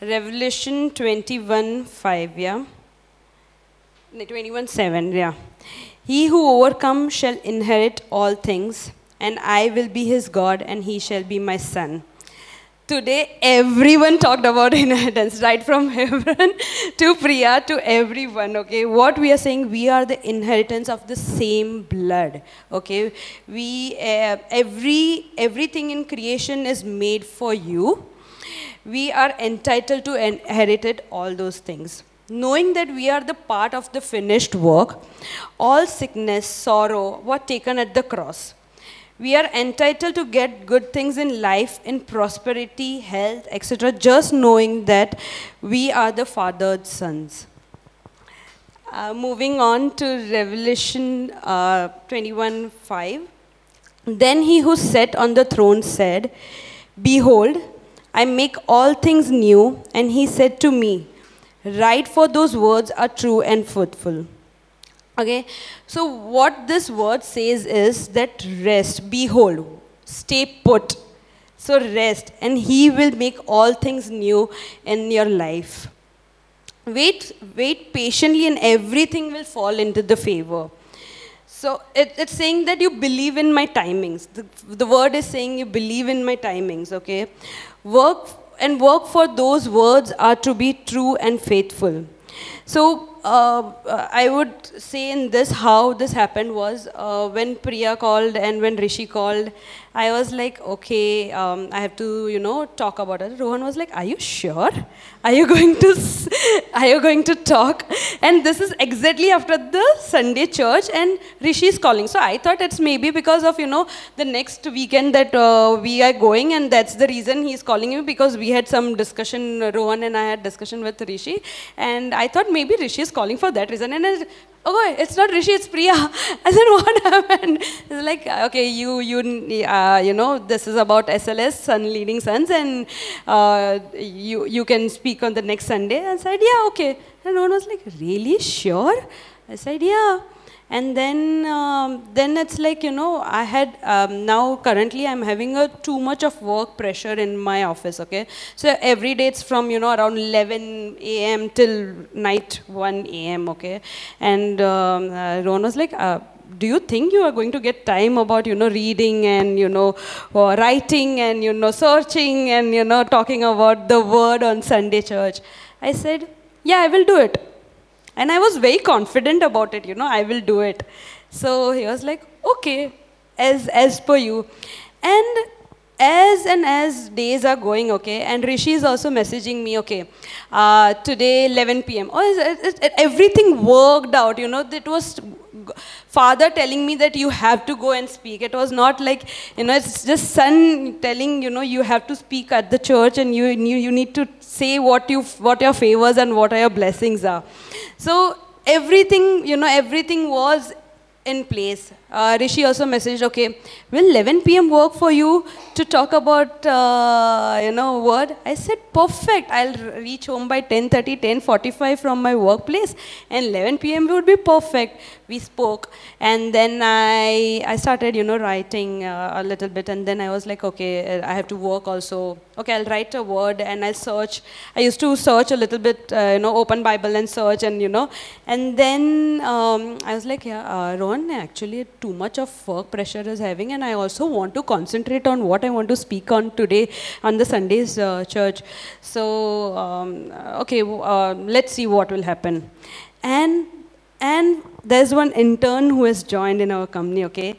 Revelation 21 5, yeah. 21 7, yeah. He who overcomes shall inherit all things, and I will be his God, and he shall be my son. Today, everyone talked about [LAUGHS] inheritance, right from [LAUGHS] Hebron to Priya to everyone. Okay, what we are saying, we are the inheritance of the same blood. Okay, we uh, every everything in creation is made for you. We are entitled to inherit all those things. Knowing that we are the part of the finished work, all sickness, sorrow were taken at the cross. We are entitled to get good things in life, in prosperity, health, etc., just knowing that we are the fathered sons. Uh, moving on to Revelation uh, 21 5. Then he who sat on the throne said, Behold, I make all things new. And he said to me, Write, for those words are true and fruitful. Okay, so what this word says is that rest, behold, stay put. So rest, and He will make all things new in your life. Wait, wait patiently, and everything will fall into the favor. So it, it's saying that you believe in my timings. The, the word is saying you believe in my timings, okay? Work and work for those words are to be true and faithful. So uh, I would say in this how this happened was uh, when Priya called and when Rishi called, I was like, okay, um, I have to, you know, talk about it. Rohan was like, are you sure? Are you going to, [LAUGHS] are you going to talk? And this is exactly after the Sunday church, and Rishi is calling. So I thought it's maybe because of, you know, the next weekend that uh, we are going, and that's the reason he's calling me because we had some discussion. Rohan and I had discussion with Rishi, and I thought maybe Rishi is calling for that reason. And oh, it's not Rishi, it's Priya. [LAUGHS] I said, what happened? It's like, okay, you, you, uh, you know, this is about SLS, Sun Leading Sons, and uh, you, you can speak on the next Sunday. I said, yeah, okay. And one was like, really sure? I said, yeah. And then, um, then it's like you know, I had um, now currently I'm having a too much of work pressure in my office. Okay, so every day it's from you know around 11 a.m. till night 1 a.m. Okay, and um, uh, Rohan was like, uh, do you think you are going to get time about, you know, reading and, you know, uh, writing and, you know, searching and, you know, talking about the word on Sunday church? I said, yeah, I will do it. And I was very confident about it, you know, I will do it. So he was like, okay, as, as per you. And as and as days are going, okay, and Rishi is also messaging me, okay, uh, today 11 p.m. Oh, everything worked out, you know. It was father telling me that you have to go and speak. It was not like, you know, it's just son telling, you know, you have to speak at the church and you, you, you need to say what, you, what your favors and what are your blessings are. So everything, you know, everything was in place. Uh, Rishi also messaged, okay, will 11 p.m. work for you to talk about, uh, you know, word? I said, perfect. I'll reach home by 10.30, 10.45 from my workplace and 11 p.m. would be perfect. We spoke and then I, I started, you know, writing uh, a little bit and then I was like, okay, I have to work also. Okay, I'll write a word and I'll search. I used to search a little bit, uh, you know, open Bible and search and, you know, and then um, I was like, yeah, uh, Rohan, actually too much of work pressure is having and I also want to concentrate on what I want to speak on today on the Sundays uh, church. So, um, okay, uh, let's see what will happen. And, and there's one intern who has joined in our company, okay?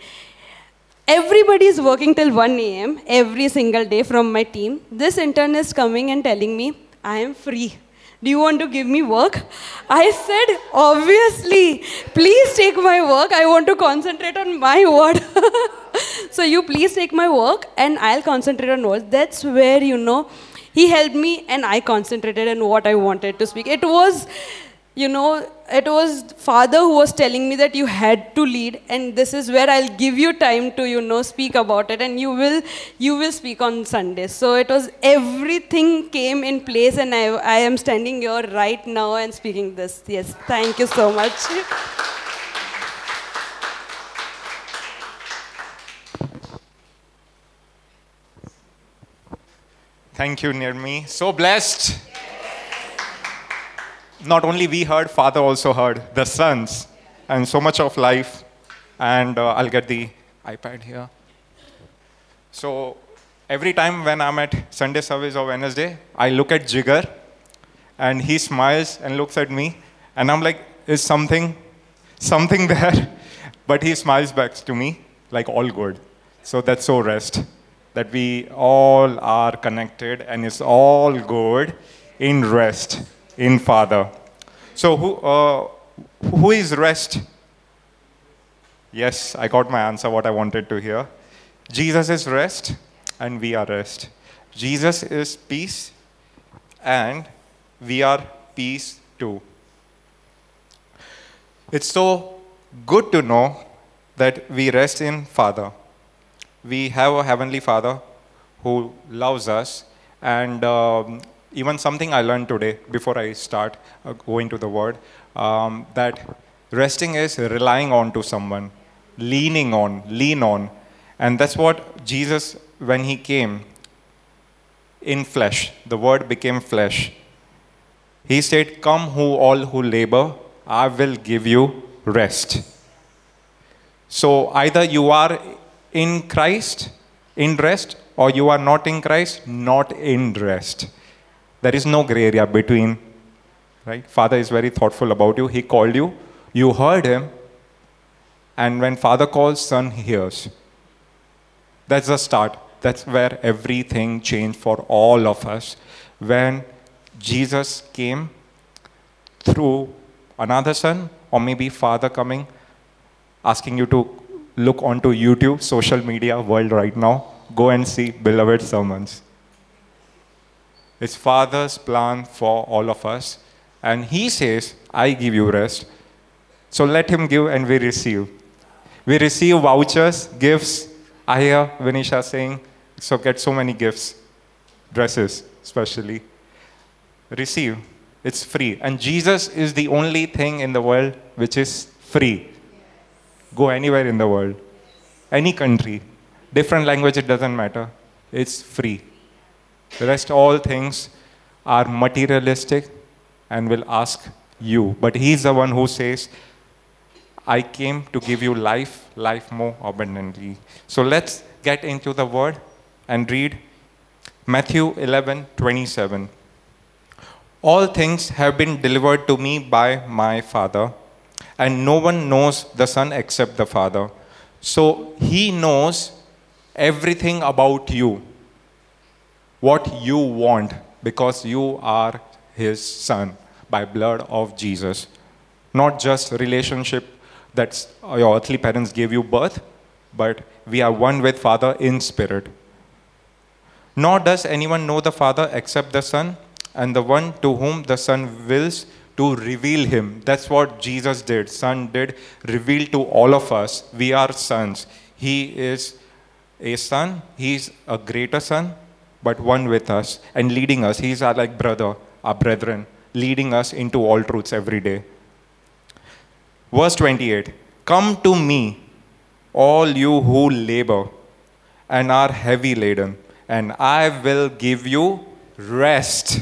Everybody is working till 1 a.m. every single day from my team. This intern is coming and telling me, I am free. Do you want to give me work? I said, Obviously, please take my work. I want to concentrate on my word. [LAUGHS] so you please take my work and I'll concentrate on words. That's where, you know, he helped me and I concentrated on what I wanted to speak. It was you know, it was father who was telling me that you had to lead, and this is where I'll give you time to, you know, speak about it, and you will, you will speak on Sundays. So it was everything came in place, and I, I am standing here right now and speaking this. Yes, thank you so much. Thank you, Nirmi. So blessed. Not only we heard, Father also heard, the sons, and so much of life. And uh, I'll get the iPad here. So every time when I'm at Sunday service or Wednesday, I look at Jigar, and he smiles and looks at me, and I'm like, is something, something [LAUGHS] there? But he smiles back to me like all good. So that's so rest that we all are connected and it's all good in rest in Father. So who, uh, who is rest? Yes, I got my answer, what I wanted to hear. Jesus is rest and we are rest. Jesus is peace and we are peace too. It's so good to know that we rest in Father. We have a Heavenly Father who loves us, and um, even something I learned today before I start uh, going to the Word um, that resting is relying on to someone, leaning on, lean on. And that's what Jesus, when he came in flesh, the Word became flesh. He said, Come, who all who labor, I will give you rest. So either you are in Christ, in rest, or you are not in Christ, not in rest. There is no gray area between, right? Father is very thoughtful about you. He called you, you heard him, and when Father calls, Son hears. That's the start. That's where everything changed for all of us. When Jesus came through another son, or maybe Father coming, asking you to look onto YouTube, social media world right now, go and see beloved sermons. It's Father's plan for all of us. And He says, I give you rest. So let Him give and we receive. We receive vouchers, gifts. I hear Vinisha saying, so get so many gifts, dresses especially. Receive. It's free. And Jesus is the only thing in the world which is free. Go anywhere in the world, any country, different language, it doesn't matter. It's free. The rest, all things are materialistic and will ask you. But He's the one who says, I came to give you life, life more abundantly. So let's get into the word and read Matthew 11 27. All things have been delivered to me by my Father, and no one knows the Son except the Father. So he knows everything about you, what you want, because you are his son by blood of Jesus. Not just relationship that your earthly parents gave you birth, but we are one with Father in spirit. Nor does anyone know the Father except the Son, and the one to whom the Son wills to reveal him. That's what Jesus did. Son did reveal to all of us. We are sons. He is a son, he's a greater son, but one with us and leading us. He's our like brother, our brethren, leading us into all truths every day. Verse 28 Come to me, all you who labor and are heavy laden, and I will give you rest.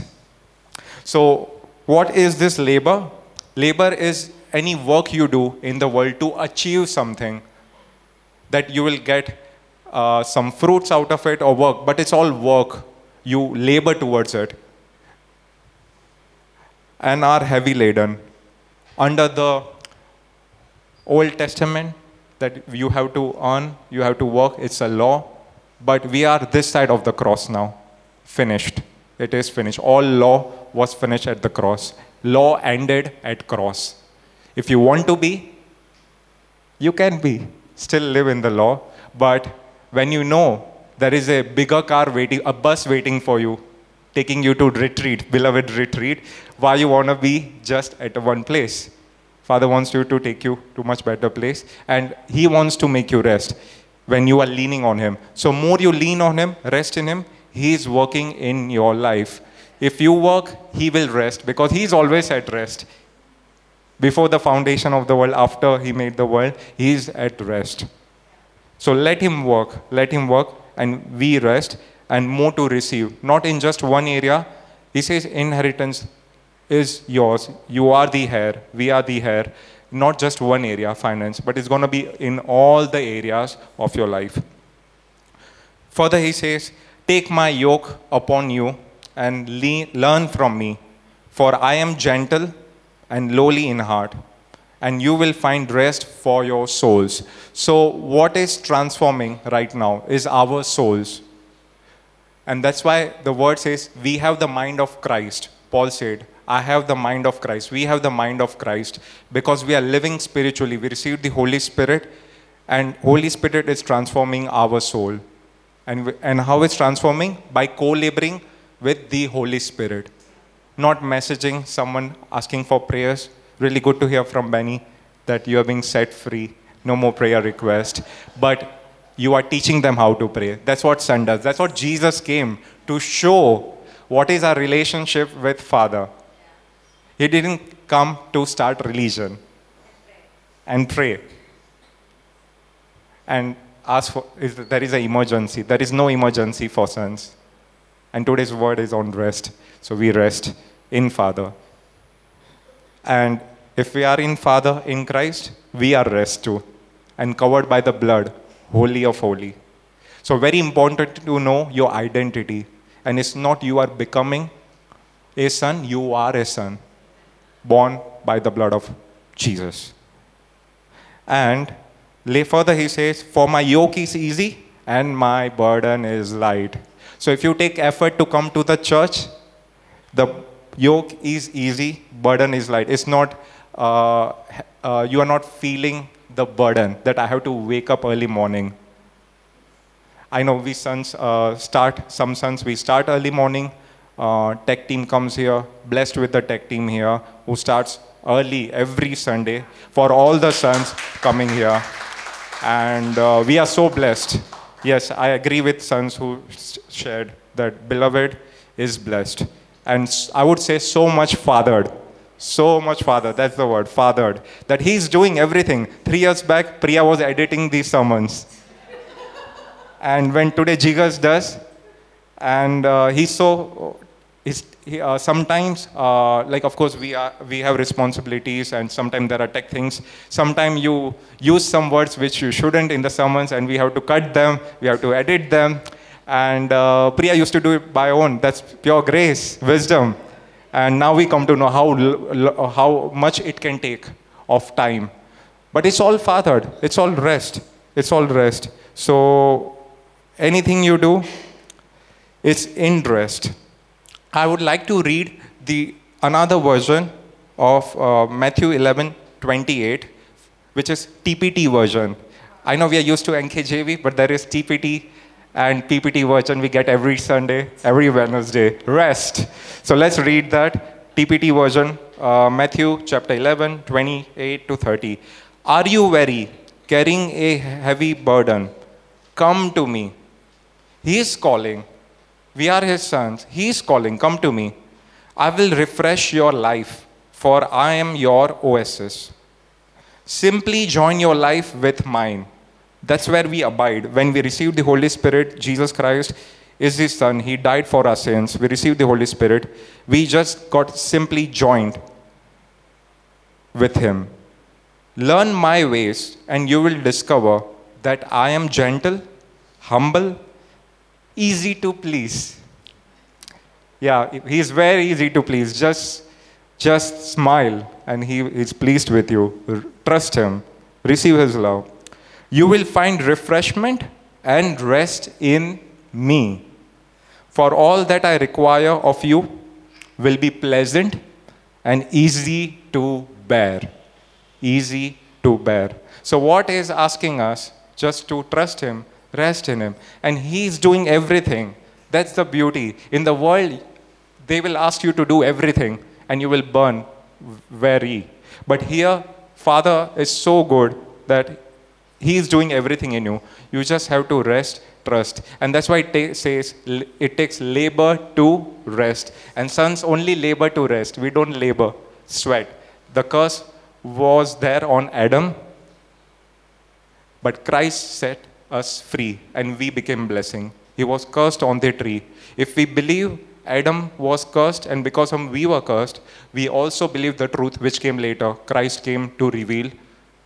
So, what is this labor? Labor is any work you do in the world to achieve something that you will get uh, some fruits out of it or work, but it's all work. You labor towards it. And are heavy laden. Under the Old Testament, that you have to earn, you have to work, it's a law. But we are this side of the cross now. Finished. It is finished. All law was finished at the cross. Law ended at cross. If you want to be, you can be. Still live in the law. But when you know there is a bigger car waiting, a bus waiting for you, taking you to retreat, beloved retreat, why you want to be just at one place? Father wants you to take you to much better place, and He wants to make you rest when you are leaning on Him. So more you lean on Him, rest in Him, He is working in your life. If you work, He will rest because He is always at rest. Before the foundation of the world, after He made the world, He is at rest. So let Him work, let Him work, and we rest, and more to receive. Not in just one area. He says, inheritance is yours. You are the heir, we are the heir. Not just one area, finance, but it's going to be in all the areas of your life. Further, he says, Take my yoke upon you and le- learn from me, for I am gentle and lowly in heart, and you will find rest for your souls. So, what is transforming right now is our souls. And that's why the word says, We have the mind of Christ. Paul said, I have the mind of Christ. We have the mind of Christ because we are living spiritually. We received the Holy Spirit, and Holy Spirit is transforming our soul. And, and how it's transforming? By co laboring with the Holy Spirit. Not messaging someone asking for prayers. Really good to hear from Benny that you are being set free. No more prayer request. But you are teaching them how to pray. That's what Son does. That's what Jesus came to show what is our relationship with Father. He didn't come to start religion and pray and ask for if there is an emergency. There is no emergency for sons. And today's word is on rest. So we rest in Father. And if we are in Father, in Christ, we are rest too. And covered by the blood, holy of holy. So very important to know your identity. And it's not you are becoming a son, you are a son. Born by the blood of Jesus. And lay further he says, For my yoke is easy and my burden is light. So if you take effort to come to the church, the yoke is easy, burden is light. It's not, uh, uh, you are not feeling the burden that I have to wake up early morning. I know we sons uh, start, some sons, we start early morning. Uh, tech team comes here, blessed with the tech team here, who starts early every Sunday for all the sons coming here. And uh, we are so blessed. Yes, I agree with sons who shared that beloved is blessed. And I would say so much fathered. So much fathered. That's the word, fathered. That he's doing everything. Three years back, Priya was editing these sermons. and when today Jigar does, and uh, he's so is uh, sometimes uh, like of course we are we have responsibilities and sometimes there are tech things sometimes you use some words which you shouldn't in the sermons and we have to cut them we have to edit them and uh, priya used to do it by own. That's pure grace wisdom. And now we come to know how how much it can take of time. But it's all fathered. It's all rest. It's all rest. So anything you do it's in rest. I would like to read the another version of uh, Matthew 11 28, which is TPT version. I know we are used to NKJV, but there is TPT and PPT version we get every Sunday, every Wednesday. Rest. So let's read that PPT version, uh, Matthew chapter 11 28 to 30. Are you weary, carrying a heavy burden? Come to me. He is calling. We are his sons. He is calling, Come to me. I will refresh your life, for I am your oasis. Simply join your life with mine. That's where we abide. When we receive the Holy Spirit, Jesus Christ is his son. He died for our sins. We received the Holy Spirit. We just got simply joined with him. Learn my ways, and you will discover that I am gentle, humble, easy to please. Yeah, he's very easy to please. Just, just smile and he is pleased with you. Trust him. Receive his love. You will find refreshment and rest in me. For all that I require of you will be pleasant and easy to bear. Easy to bear. So, what is asking us? Just to trust Him, rest in Him. And He's doing everything. That's the beauty. In the world, they will ask you to do everything and you will burn very. But here, Father is so good that He is doing everything in you. You just have to rest, trust. And that's why it ta- says it takes labor to rest. And sons only labor to rest. We don't labor, sweat. The curse was there on Adam, but Christ set us free and we became blessing. He was cursed on the tree. If we believe Adam was cursed and because of him we were cursed, we also believe the truth which came later. Christ came to reveal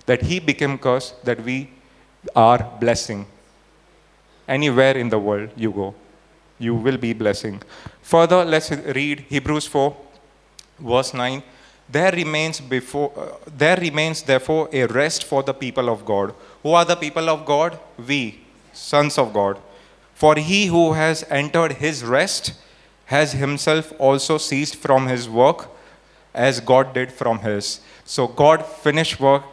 that he became cursed, that we are blessing. Anywhere in the world you go, you will be blessing. Further, let's read Hebrews 4, verse 9 there remains before uh, there remains therefore a rest for the people of god. Who are the people of god? We sons of god. For he who has entered his rest has himself also ceased from his work as god did from his. So god finished work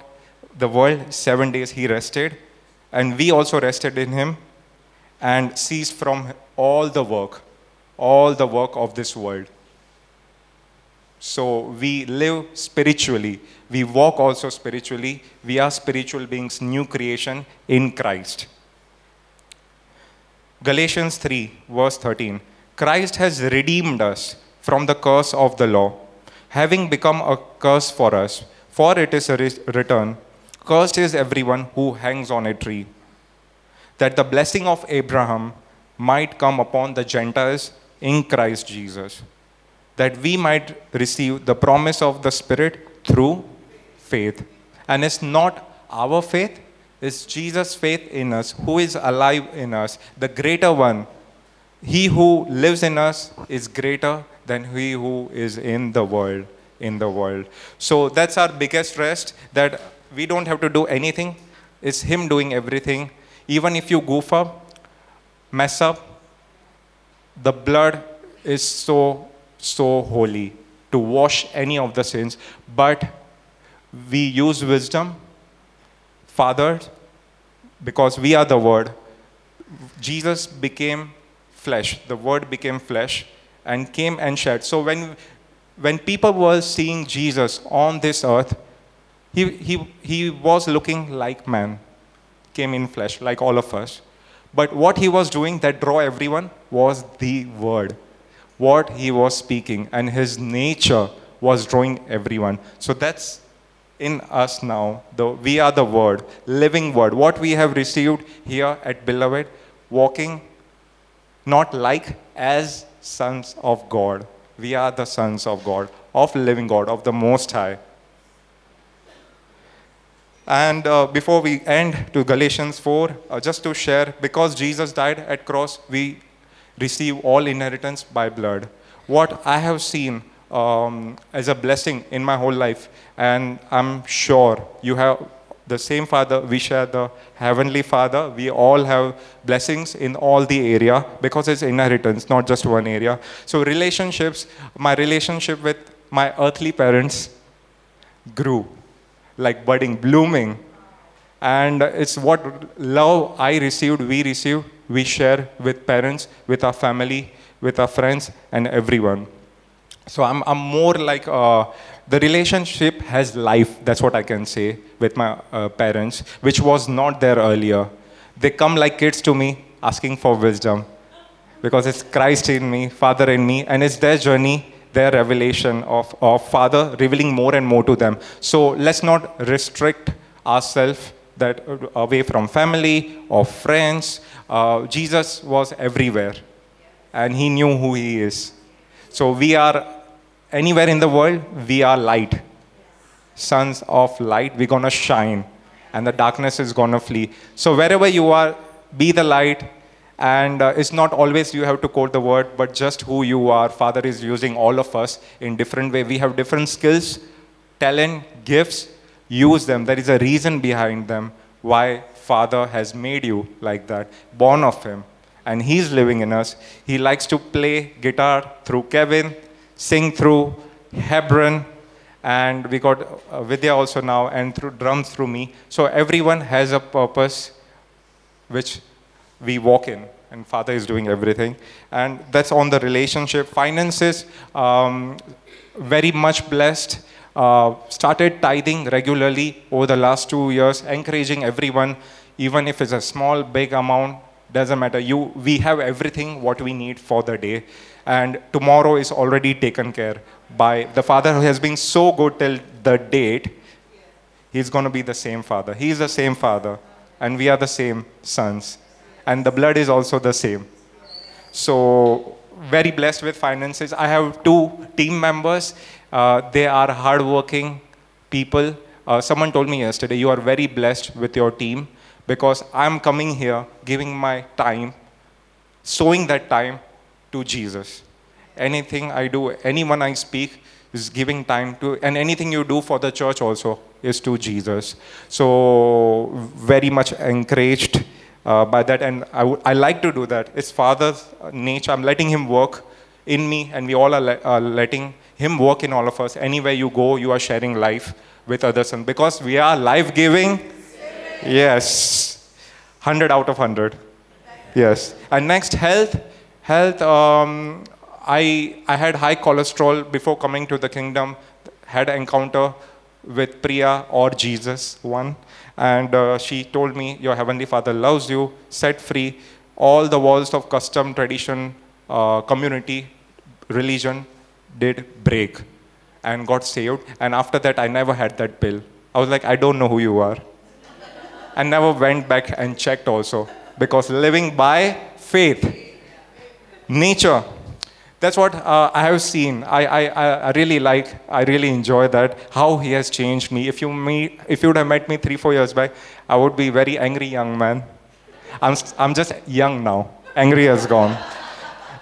the world 7 days he rested and we also rested in him and ceased from all the work all the work of this world so we live spiritually. We walk also spiritually. We are spiritual beings, new creation in Christ. Galatians 3, verse 13. Christ has redeemed us from the curse of the law, having become a curse for us. For it is written, Cursed is everyone who hangs on a tree, that the blessing of Abraham might come upon the Gentiles in Christ Jesus that we might receive the promise of the Spirit through faith. And it's not our faith, it's Jesus' faith in us, who is alive in us, the greater one. He who lives in us is greater than he who is in the world. In the world. So that's our biggest rest that we don't have to do anything. It's Him doing everything. Even if you goof up, mess up, the blood is so so holy to wash any of the sins, but we use wisdom, Father, because we are the Word. Jesus became flesh, the Word became flesh and came and shed. So when, when people were seeing Jesus on this earth, he, he, he was looking like man, came in flesh, like all of us. But what he was doing that draw everyone was the Word what he was speaking, and his nature was drawing everyone. So that's in us now. The, we are the Word, living Word. What we have received here at Beloved, walking not like as sons of God. We are the sons of God, of living God, of the Most High. And uh, before we end to Galatians 4, uh, just to share, because Jesus died at cross, we receive all inheritance by blood. What I have seen um, as a blessing in my whole life, and I'm sure you have the same Father, we share the Heavenly Father. We all have blessings in all the area because it's inheritance, not just one area. So relationships, my relationship with my earthly parents grew like budding, blooming. And it's what love I received, we receive, we share with parents, with our family, with our friends, and everyone. So I'm, I'm more like uh, the relationship has life, that's what I can say, with my uh, parents, which was not there earlier. They come like kids to me asking for wisdom because it's Christ in me, Father in me, and it's their journey their revelation of, of Father revealing more and more to them. So let's not restrict ourselves that uh, away from family or friends. Uh, Jesus was everywhere, and he knew who he is. So we are anywhere in the world, we are light, sons of light. We're gonna shine, and the darkness is gonna flee. So wherever you are, be the light, and uh, it's not always you have to quote the word, but just who you are. Father is using all of us in different way. We have different skills, talent, gifts. Use them. There is a reason behind them why Father has made you like that, born of Him. And He's living in us. He likes to play guitar through Kevin, sing through Hebron, and we got uh, Vidya also now, and through drums through me. So everyone has a purpose which we walk in and father is doing everything. And that's on the relationship. Finances um, very much blessed. Uh, started tithing regularly over the last two years encouraging everyone even if it's a small big amount doesn't matter. You we have everything what we need for the day. And tomorrow is already taken care by the father who has been so good till the date. He's going to be the same father. He's the same father. And we are the same sons and the blood is also the same. So, very blessed with finances. I have two team members. Uh, they are hardworking people. Uh, someone told me yesterday, you are very blessed with your team because I'm coming here, giving my time, sowing that time to Jesus. Anything I do, anyone I speak, is giving time to, and anything you do for the church also is to Jesus. So, very much encouraged uh, by that. And I, w- I like to do that. It's Father's nature. I'm letting Him work in me, and we all are, le- are letting Him work in all of us. Anywhere you go, you are sharing life with others. And because we are life giving, yes, 100 out of 100. Yes. And next, health. Health, um, I, I had high cholesterol before coming to the kingdom, had encounter with Priya or Jesus, one. And uh, she told me, Your Heavenly Father loves you, set free. All the walls of custom, tradition, uh, community, religion did break and got saved. And after that, I never had that pill. I was like, I don't know who you are. [LAUGHS] and never went back and checked also because living by faith, nature, that's what uh, I have seen. I, I, I really like, I really enjoy that, how he has changed me. If you, meet, if you would have met me three, four years back, I would be very angry young man. I'm, I'm just young now. Angry has gone.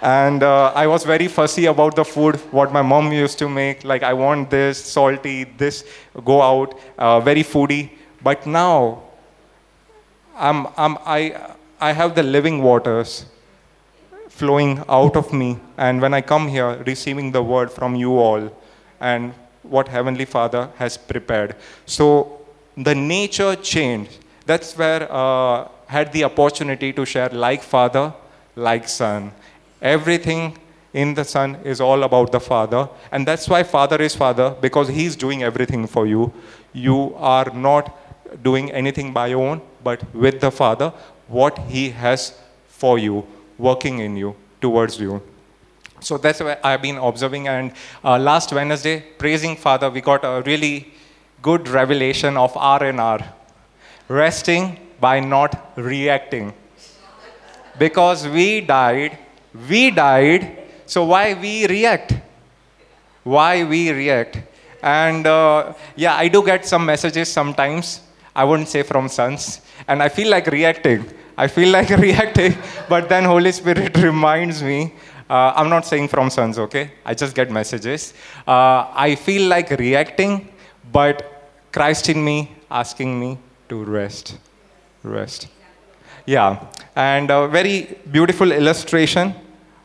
And uh, I was very fussy about the food, what my mom used to make. Like, I want this, salty, this, go out, uh, very foodie. But now, I'm, I'm, I, I have the living waters flowing out of me. And when I come here, receiving the word from you all and what Heavenly Father has prepared. So the nature changed. That's where uh, had the opportunity to share like Father, like Son. Everything in the Son is all about the Father. And that's why Father is Father, because He's doing everything for you. You are not doing anything by your own, but with the Father, what He has for you working in you, towards you. So that's what I've been observing. And uh, last Wednesday, praising Father, we got a really good revelation of R and R, resting by not reacting. Because we died, we died. So why we react? why we react. And uh, yeah, I do get some messages sometimes. I wouldn't say from sons, and I feel like reacting. I feel like [LAUGHS] reacting, but then Holy Spirit [LAUGHS] reminds me. Uh, I'm not saying from sons, okay? I just get messages. Uh, I feel like reacting, but Christ in me asking me to rest. Rest. Yeah, and a very beautiful illustration.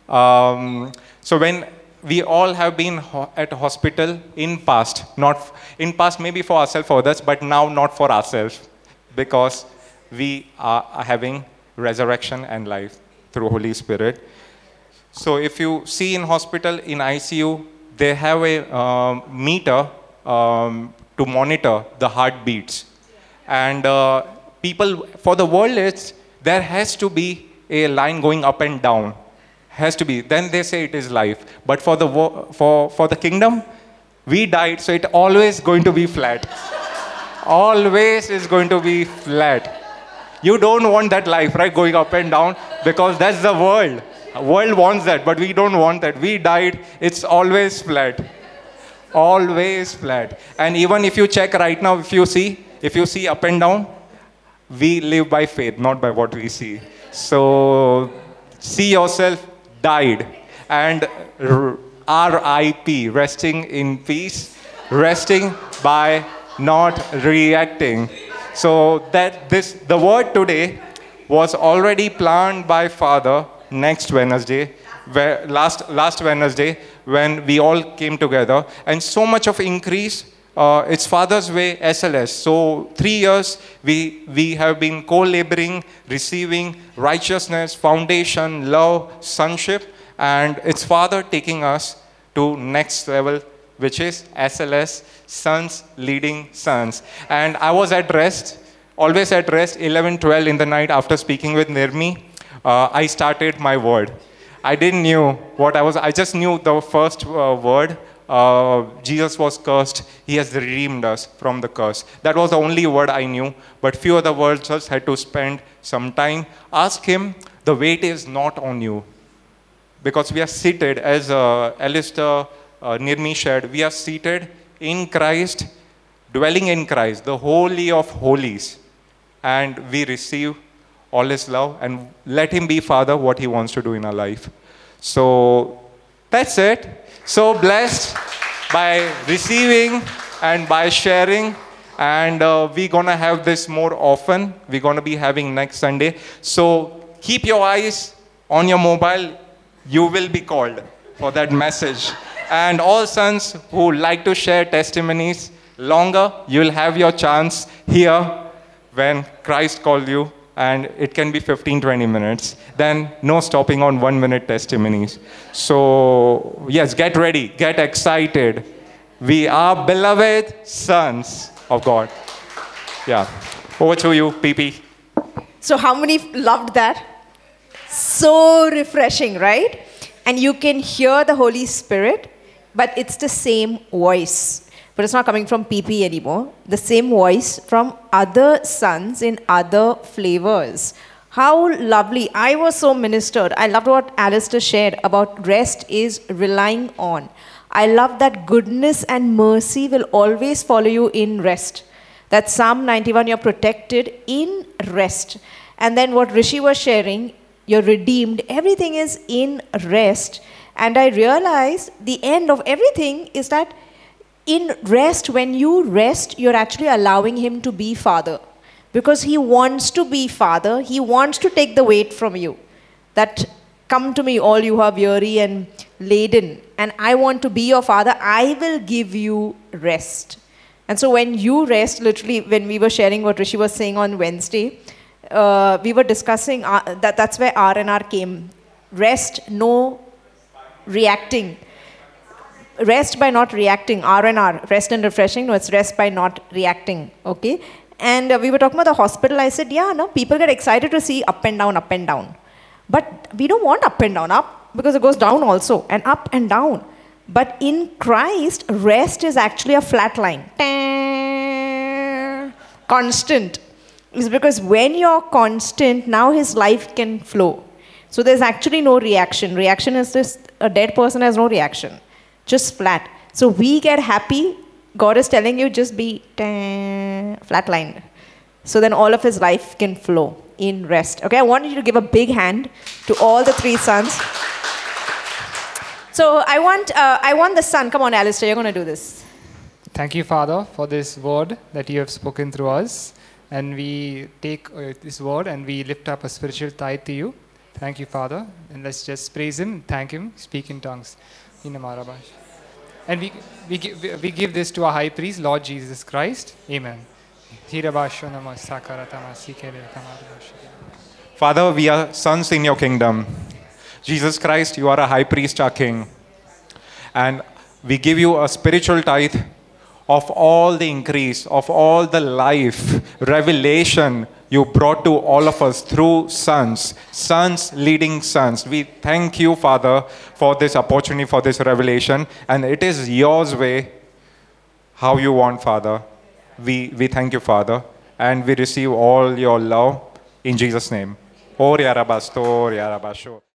Um, so when we all have been ho- at hospital in past, not f- in past maybe for ourselves, for others, but now not for ourselves, because we are having resurrection and life through Holy Spirit. So if you see in hospital in ICU, they have a um, meter um, to monitor the heartbeats, and uh, people for the world it's there has to be a line going up and down, has to be. Then they say it is life, but for the wo- for for the kingdom, we died, so it always going to be flat. [LAUGHS] always is going to be flat. You don't want that life, right? Going up and down because that's the world. World wants that, but we don't want that. We died, it's always flat. Always flat. And even if you check right now, if you see, if you see up and down, we live by faith, not by what we see. So see yourself died and RIP, resting in peace, resting by not reacting. So that this the word today was already planned by Father next Wednesday, where last last Wednesday when we all came together, and so much of increase. Uh, it's Father's Way SLS. So three years we we have been co-laboring, receiving righteousness, foundation, love, sonship, and it's Father taking us to next level which is SLS, Sons Leading Sons. And I was at rest, always at rest, 11, 12 in the night after speaking with Nirmi. Uh, I started my word. I didn't knew what I was, I just knew the first uh, word. Uh, Jesus was cursed. He has redeemed us from the curse. That was the only word I knew. But few other words just had to spend some time. Ask him, the weight is not on you because we are seated, as uh, Alistair uh, Nirmi shared, we are seated in Christ, dwelling in Christ, the Holy of Holies, and we receive all His love and let Him be Father what He wants to do in our life. So that's it. So blessed by receiving and by sharing. And uh, we're going to have this more often. We're going to be having next Sunday. So keep your eyes on your mobile. You will be called for that message. And all sons who like to share testimonies longer, you'll have your chance here when Christ called you and it can be 15 20 minutes. Then no stopping on one minute testimonies. So yes get ready get excited. We are beloved sons of god. Yeah. Over to you pp So, how many loved that? So refreshing, right? And you can hear the Holy Spirit, but it's the same voice. But it's not coming from PP anymore. The same voice from other sons in other flavors. How lovely. I was so ministered. I loved what Alistair shared about rest is relying on. I love that goodness and mercy will always follow you in rest. That Psalm 91, you're protected in rest. And then what Rishi was sharing, you're redeemed. Everything is in rest. And I realized the end of everything is that in rest, when you rest, you're actually allowing Him to be Father. Because He wants to be Father, He wants to take the weight from you. That come to me, all you are weary and laden, and I want to be your Father, I will give you rest. And so when you rest, literally, when we were sharing what Rishi was saying on Wednesday, uh, we were discussing uh, that that's where R and R came. Rest, no reacting. Rest by not reacting. R and R, rest and refreshing. No, it's rest by not reacting. Okay. And uh, we were talking about the hospital. I said, yeah, no, people get excited to see up and down, up and down. But we don't want up and down, up because it goes down also, and up and down. But in Christ, rest is actually a flat line. Constant. Is because when you're constant, now his life can flow. So there's actually no reaction. Reaction is just a dead person has no reaction, just flat. So we get happy. God is telling you just be flatlined. So then all of his life can flow in rest. Okay, I want you to give a big hand to all the three sons. So I want, uh, I want the son. Come on, Alistair, you're going to do this. Thank you, Father, for this word that you have spoken through us. And we take uh, this word and we lift up a spiritual tithe to you. Thank you, Father. And let's just praise Him, thank Him, speak in tongues. In Amarabash. And we, we, we give this to our high priest, Lord Jesus Christ. Amen. Father, we are sons in your kingdom. Jesus Christ, you are a high priest, our king. And we give you a spiritual tithe of all the increase, of all the life, revelation you brought to all of us through sons, sons leading sons. We thank you, Father, for this opportunity, for this revelation. And it is yours way, how you want, Father. We, we thank you, Father. And we receive all your love in Jesus' name. Oh, Yarabastor, Yarabasho.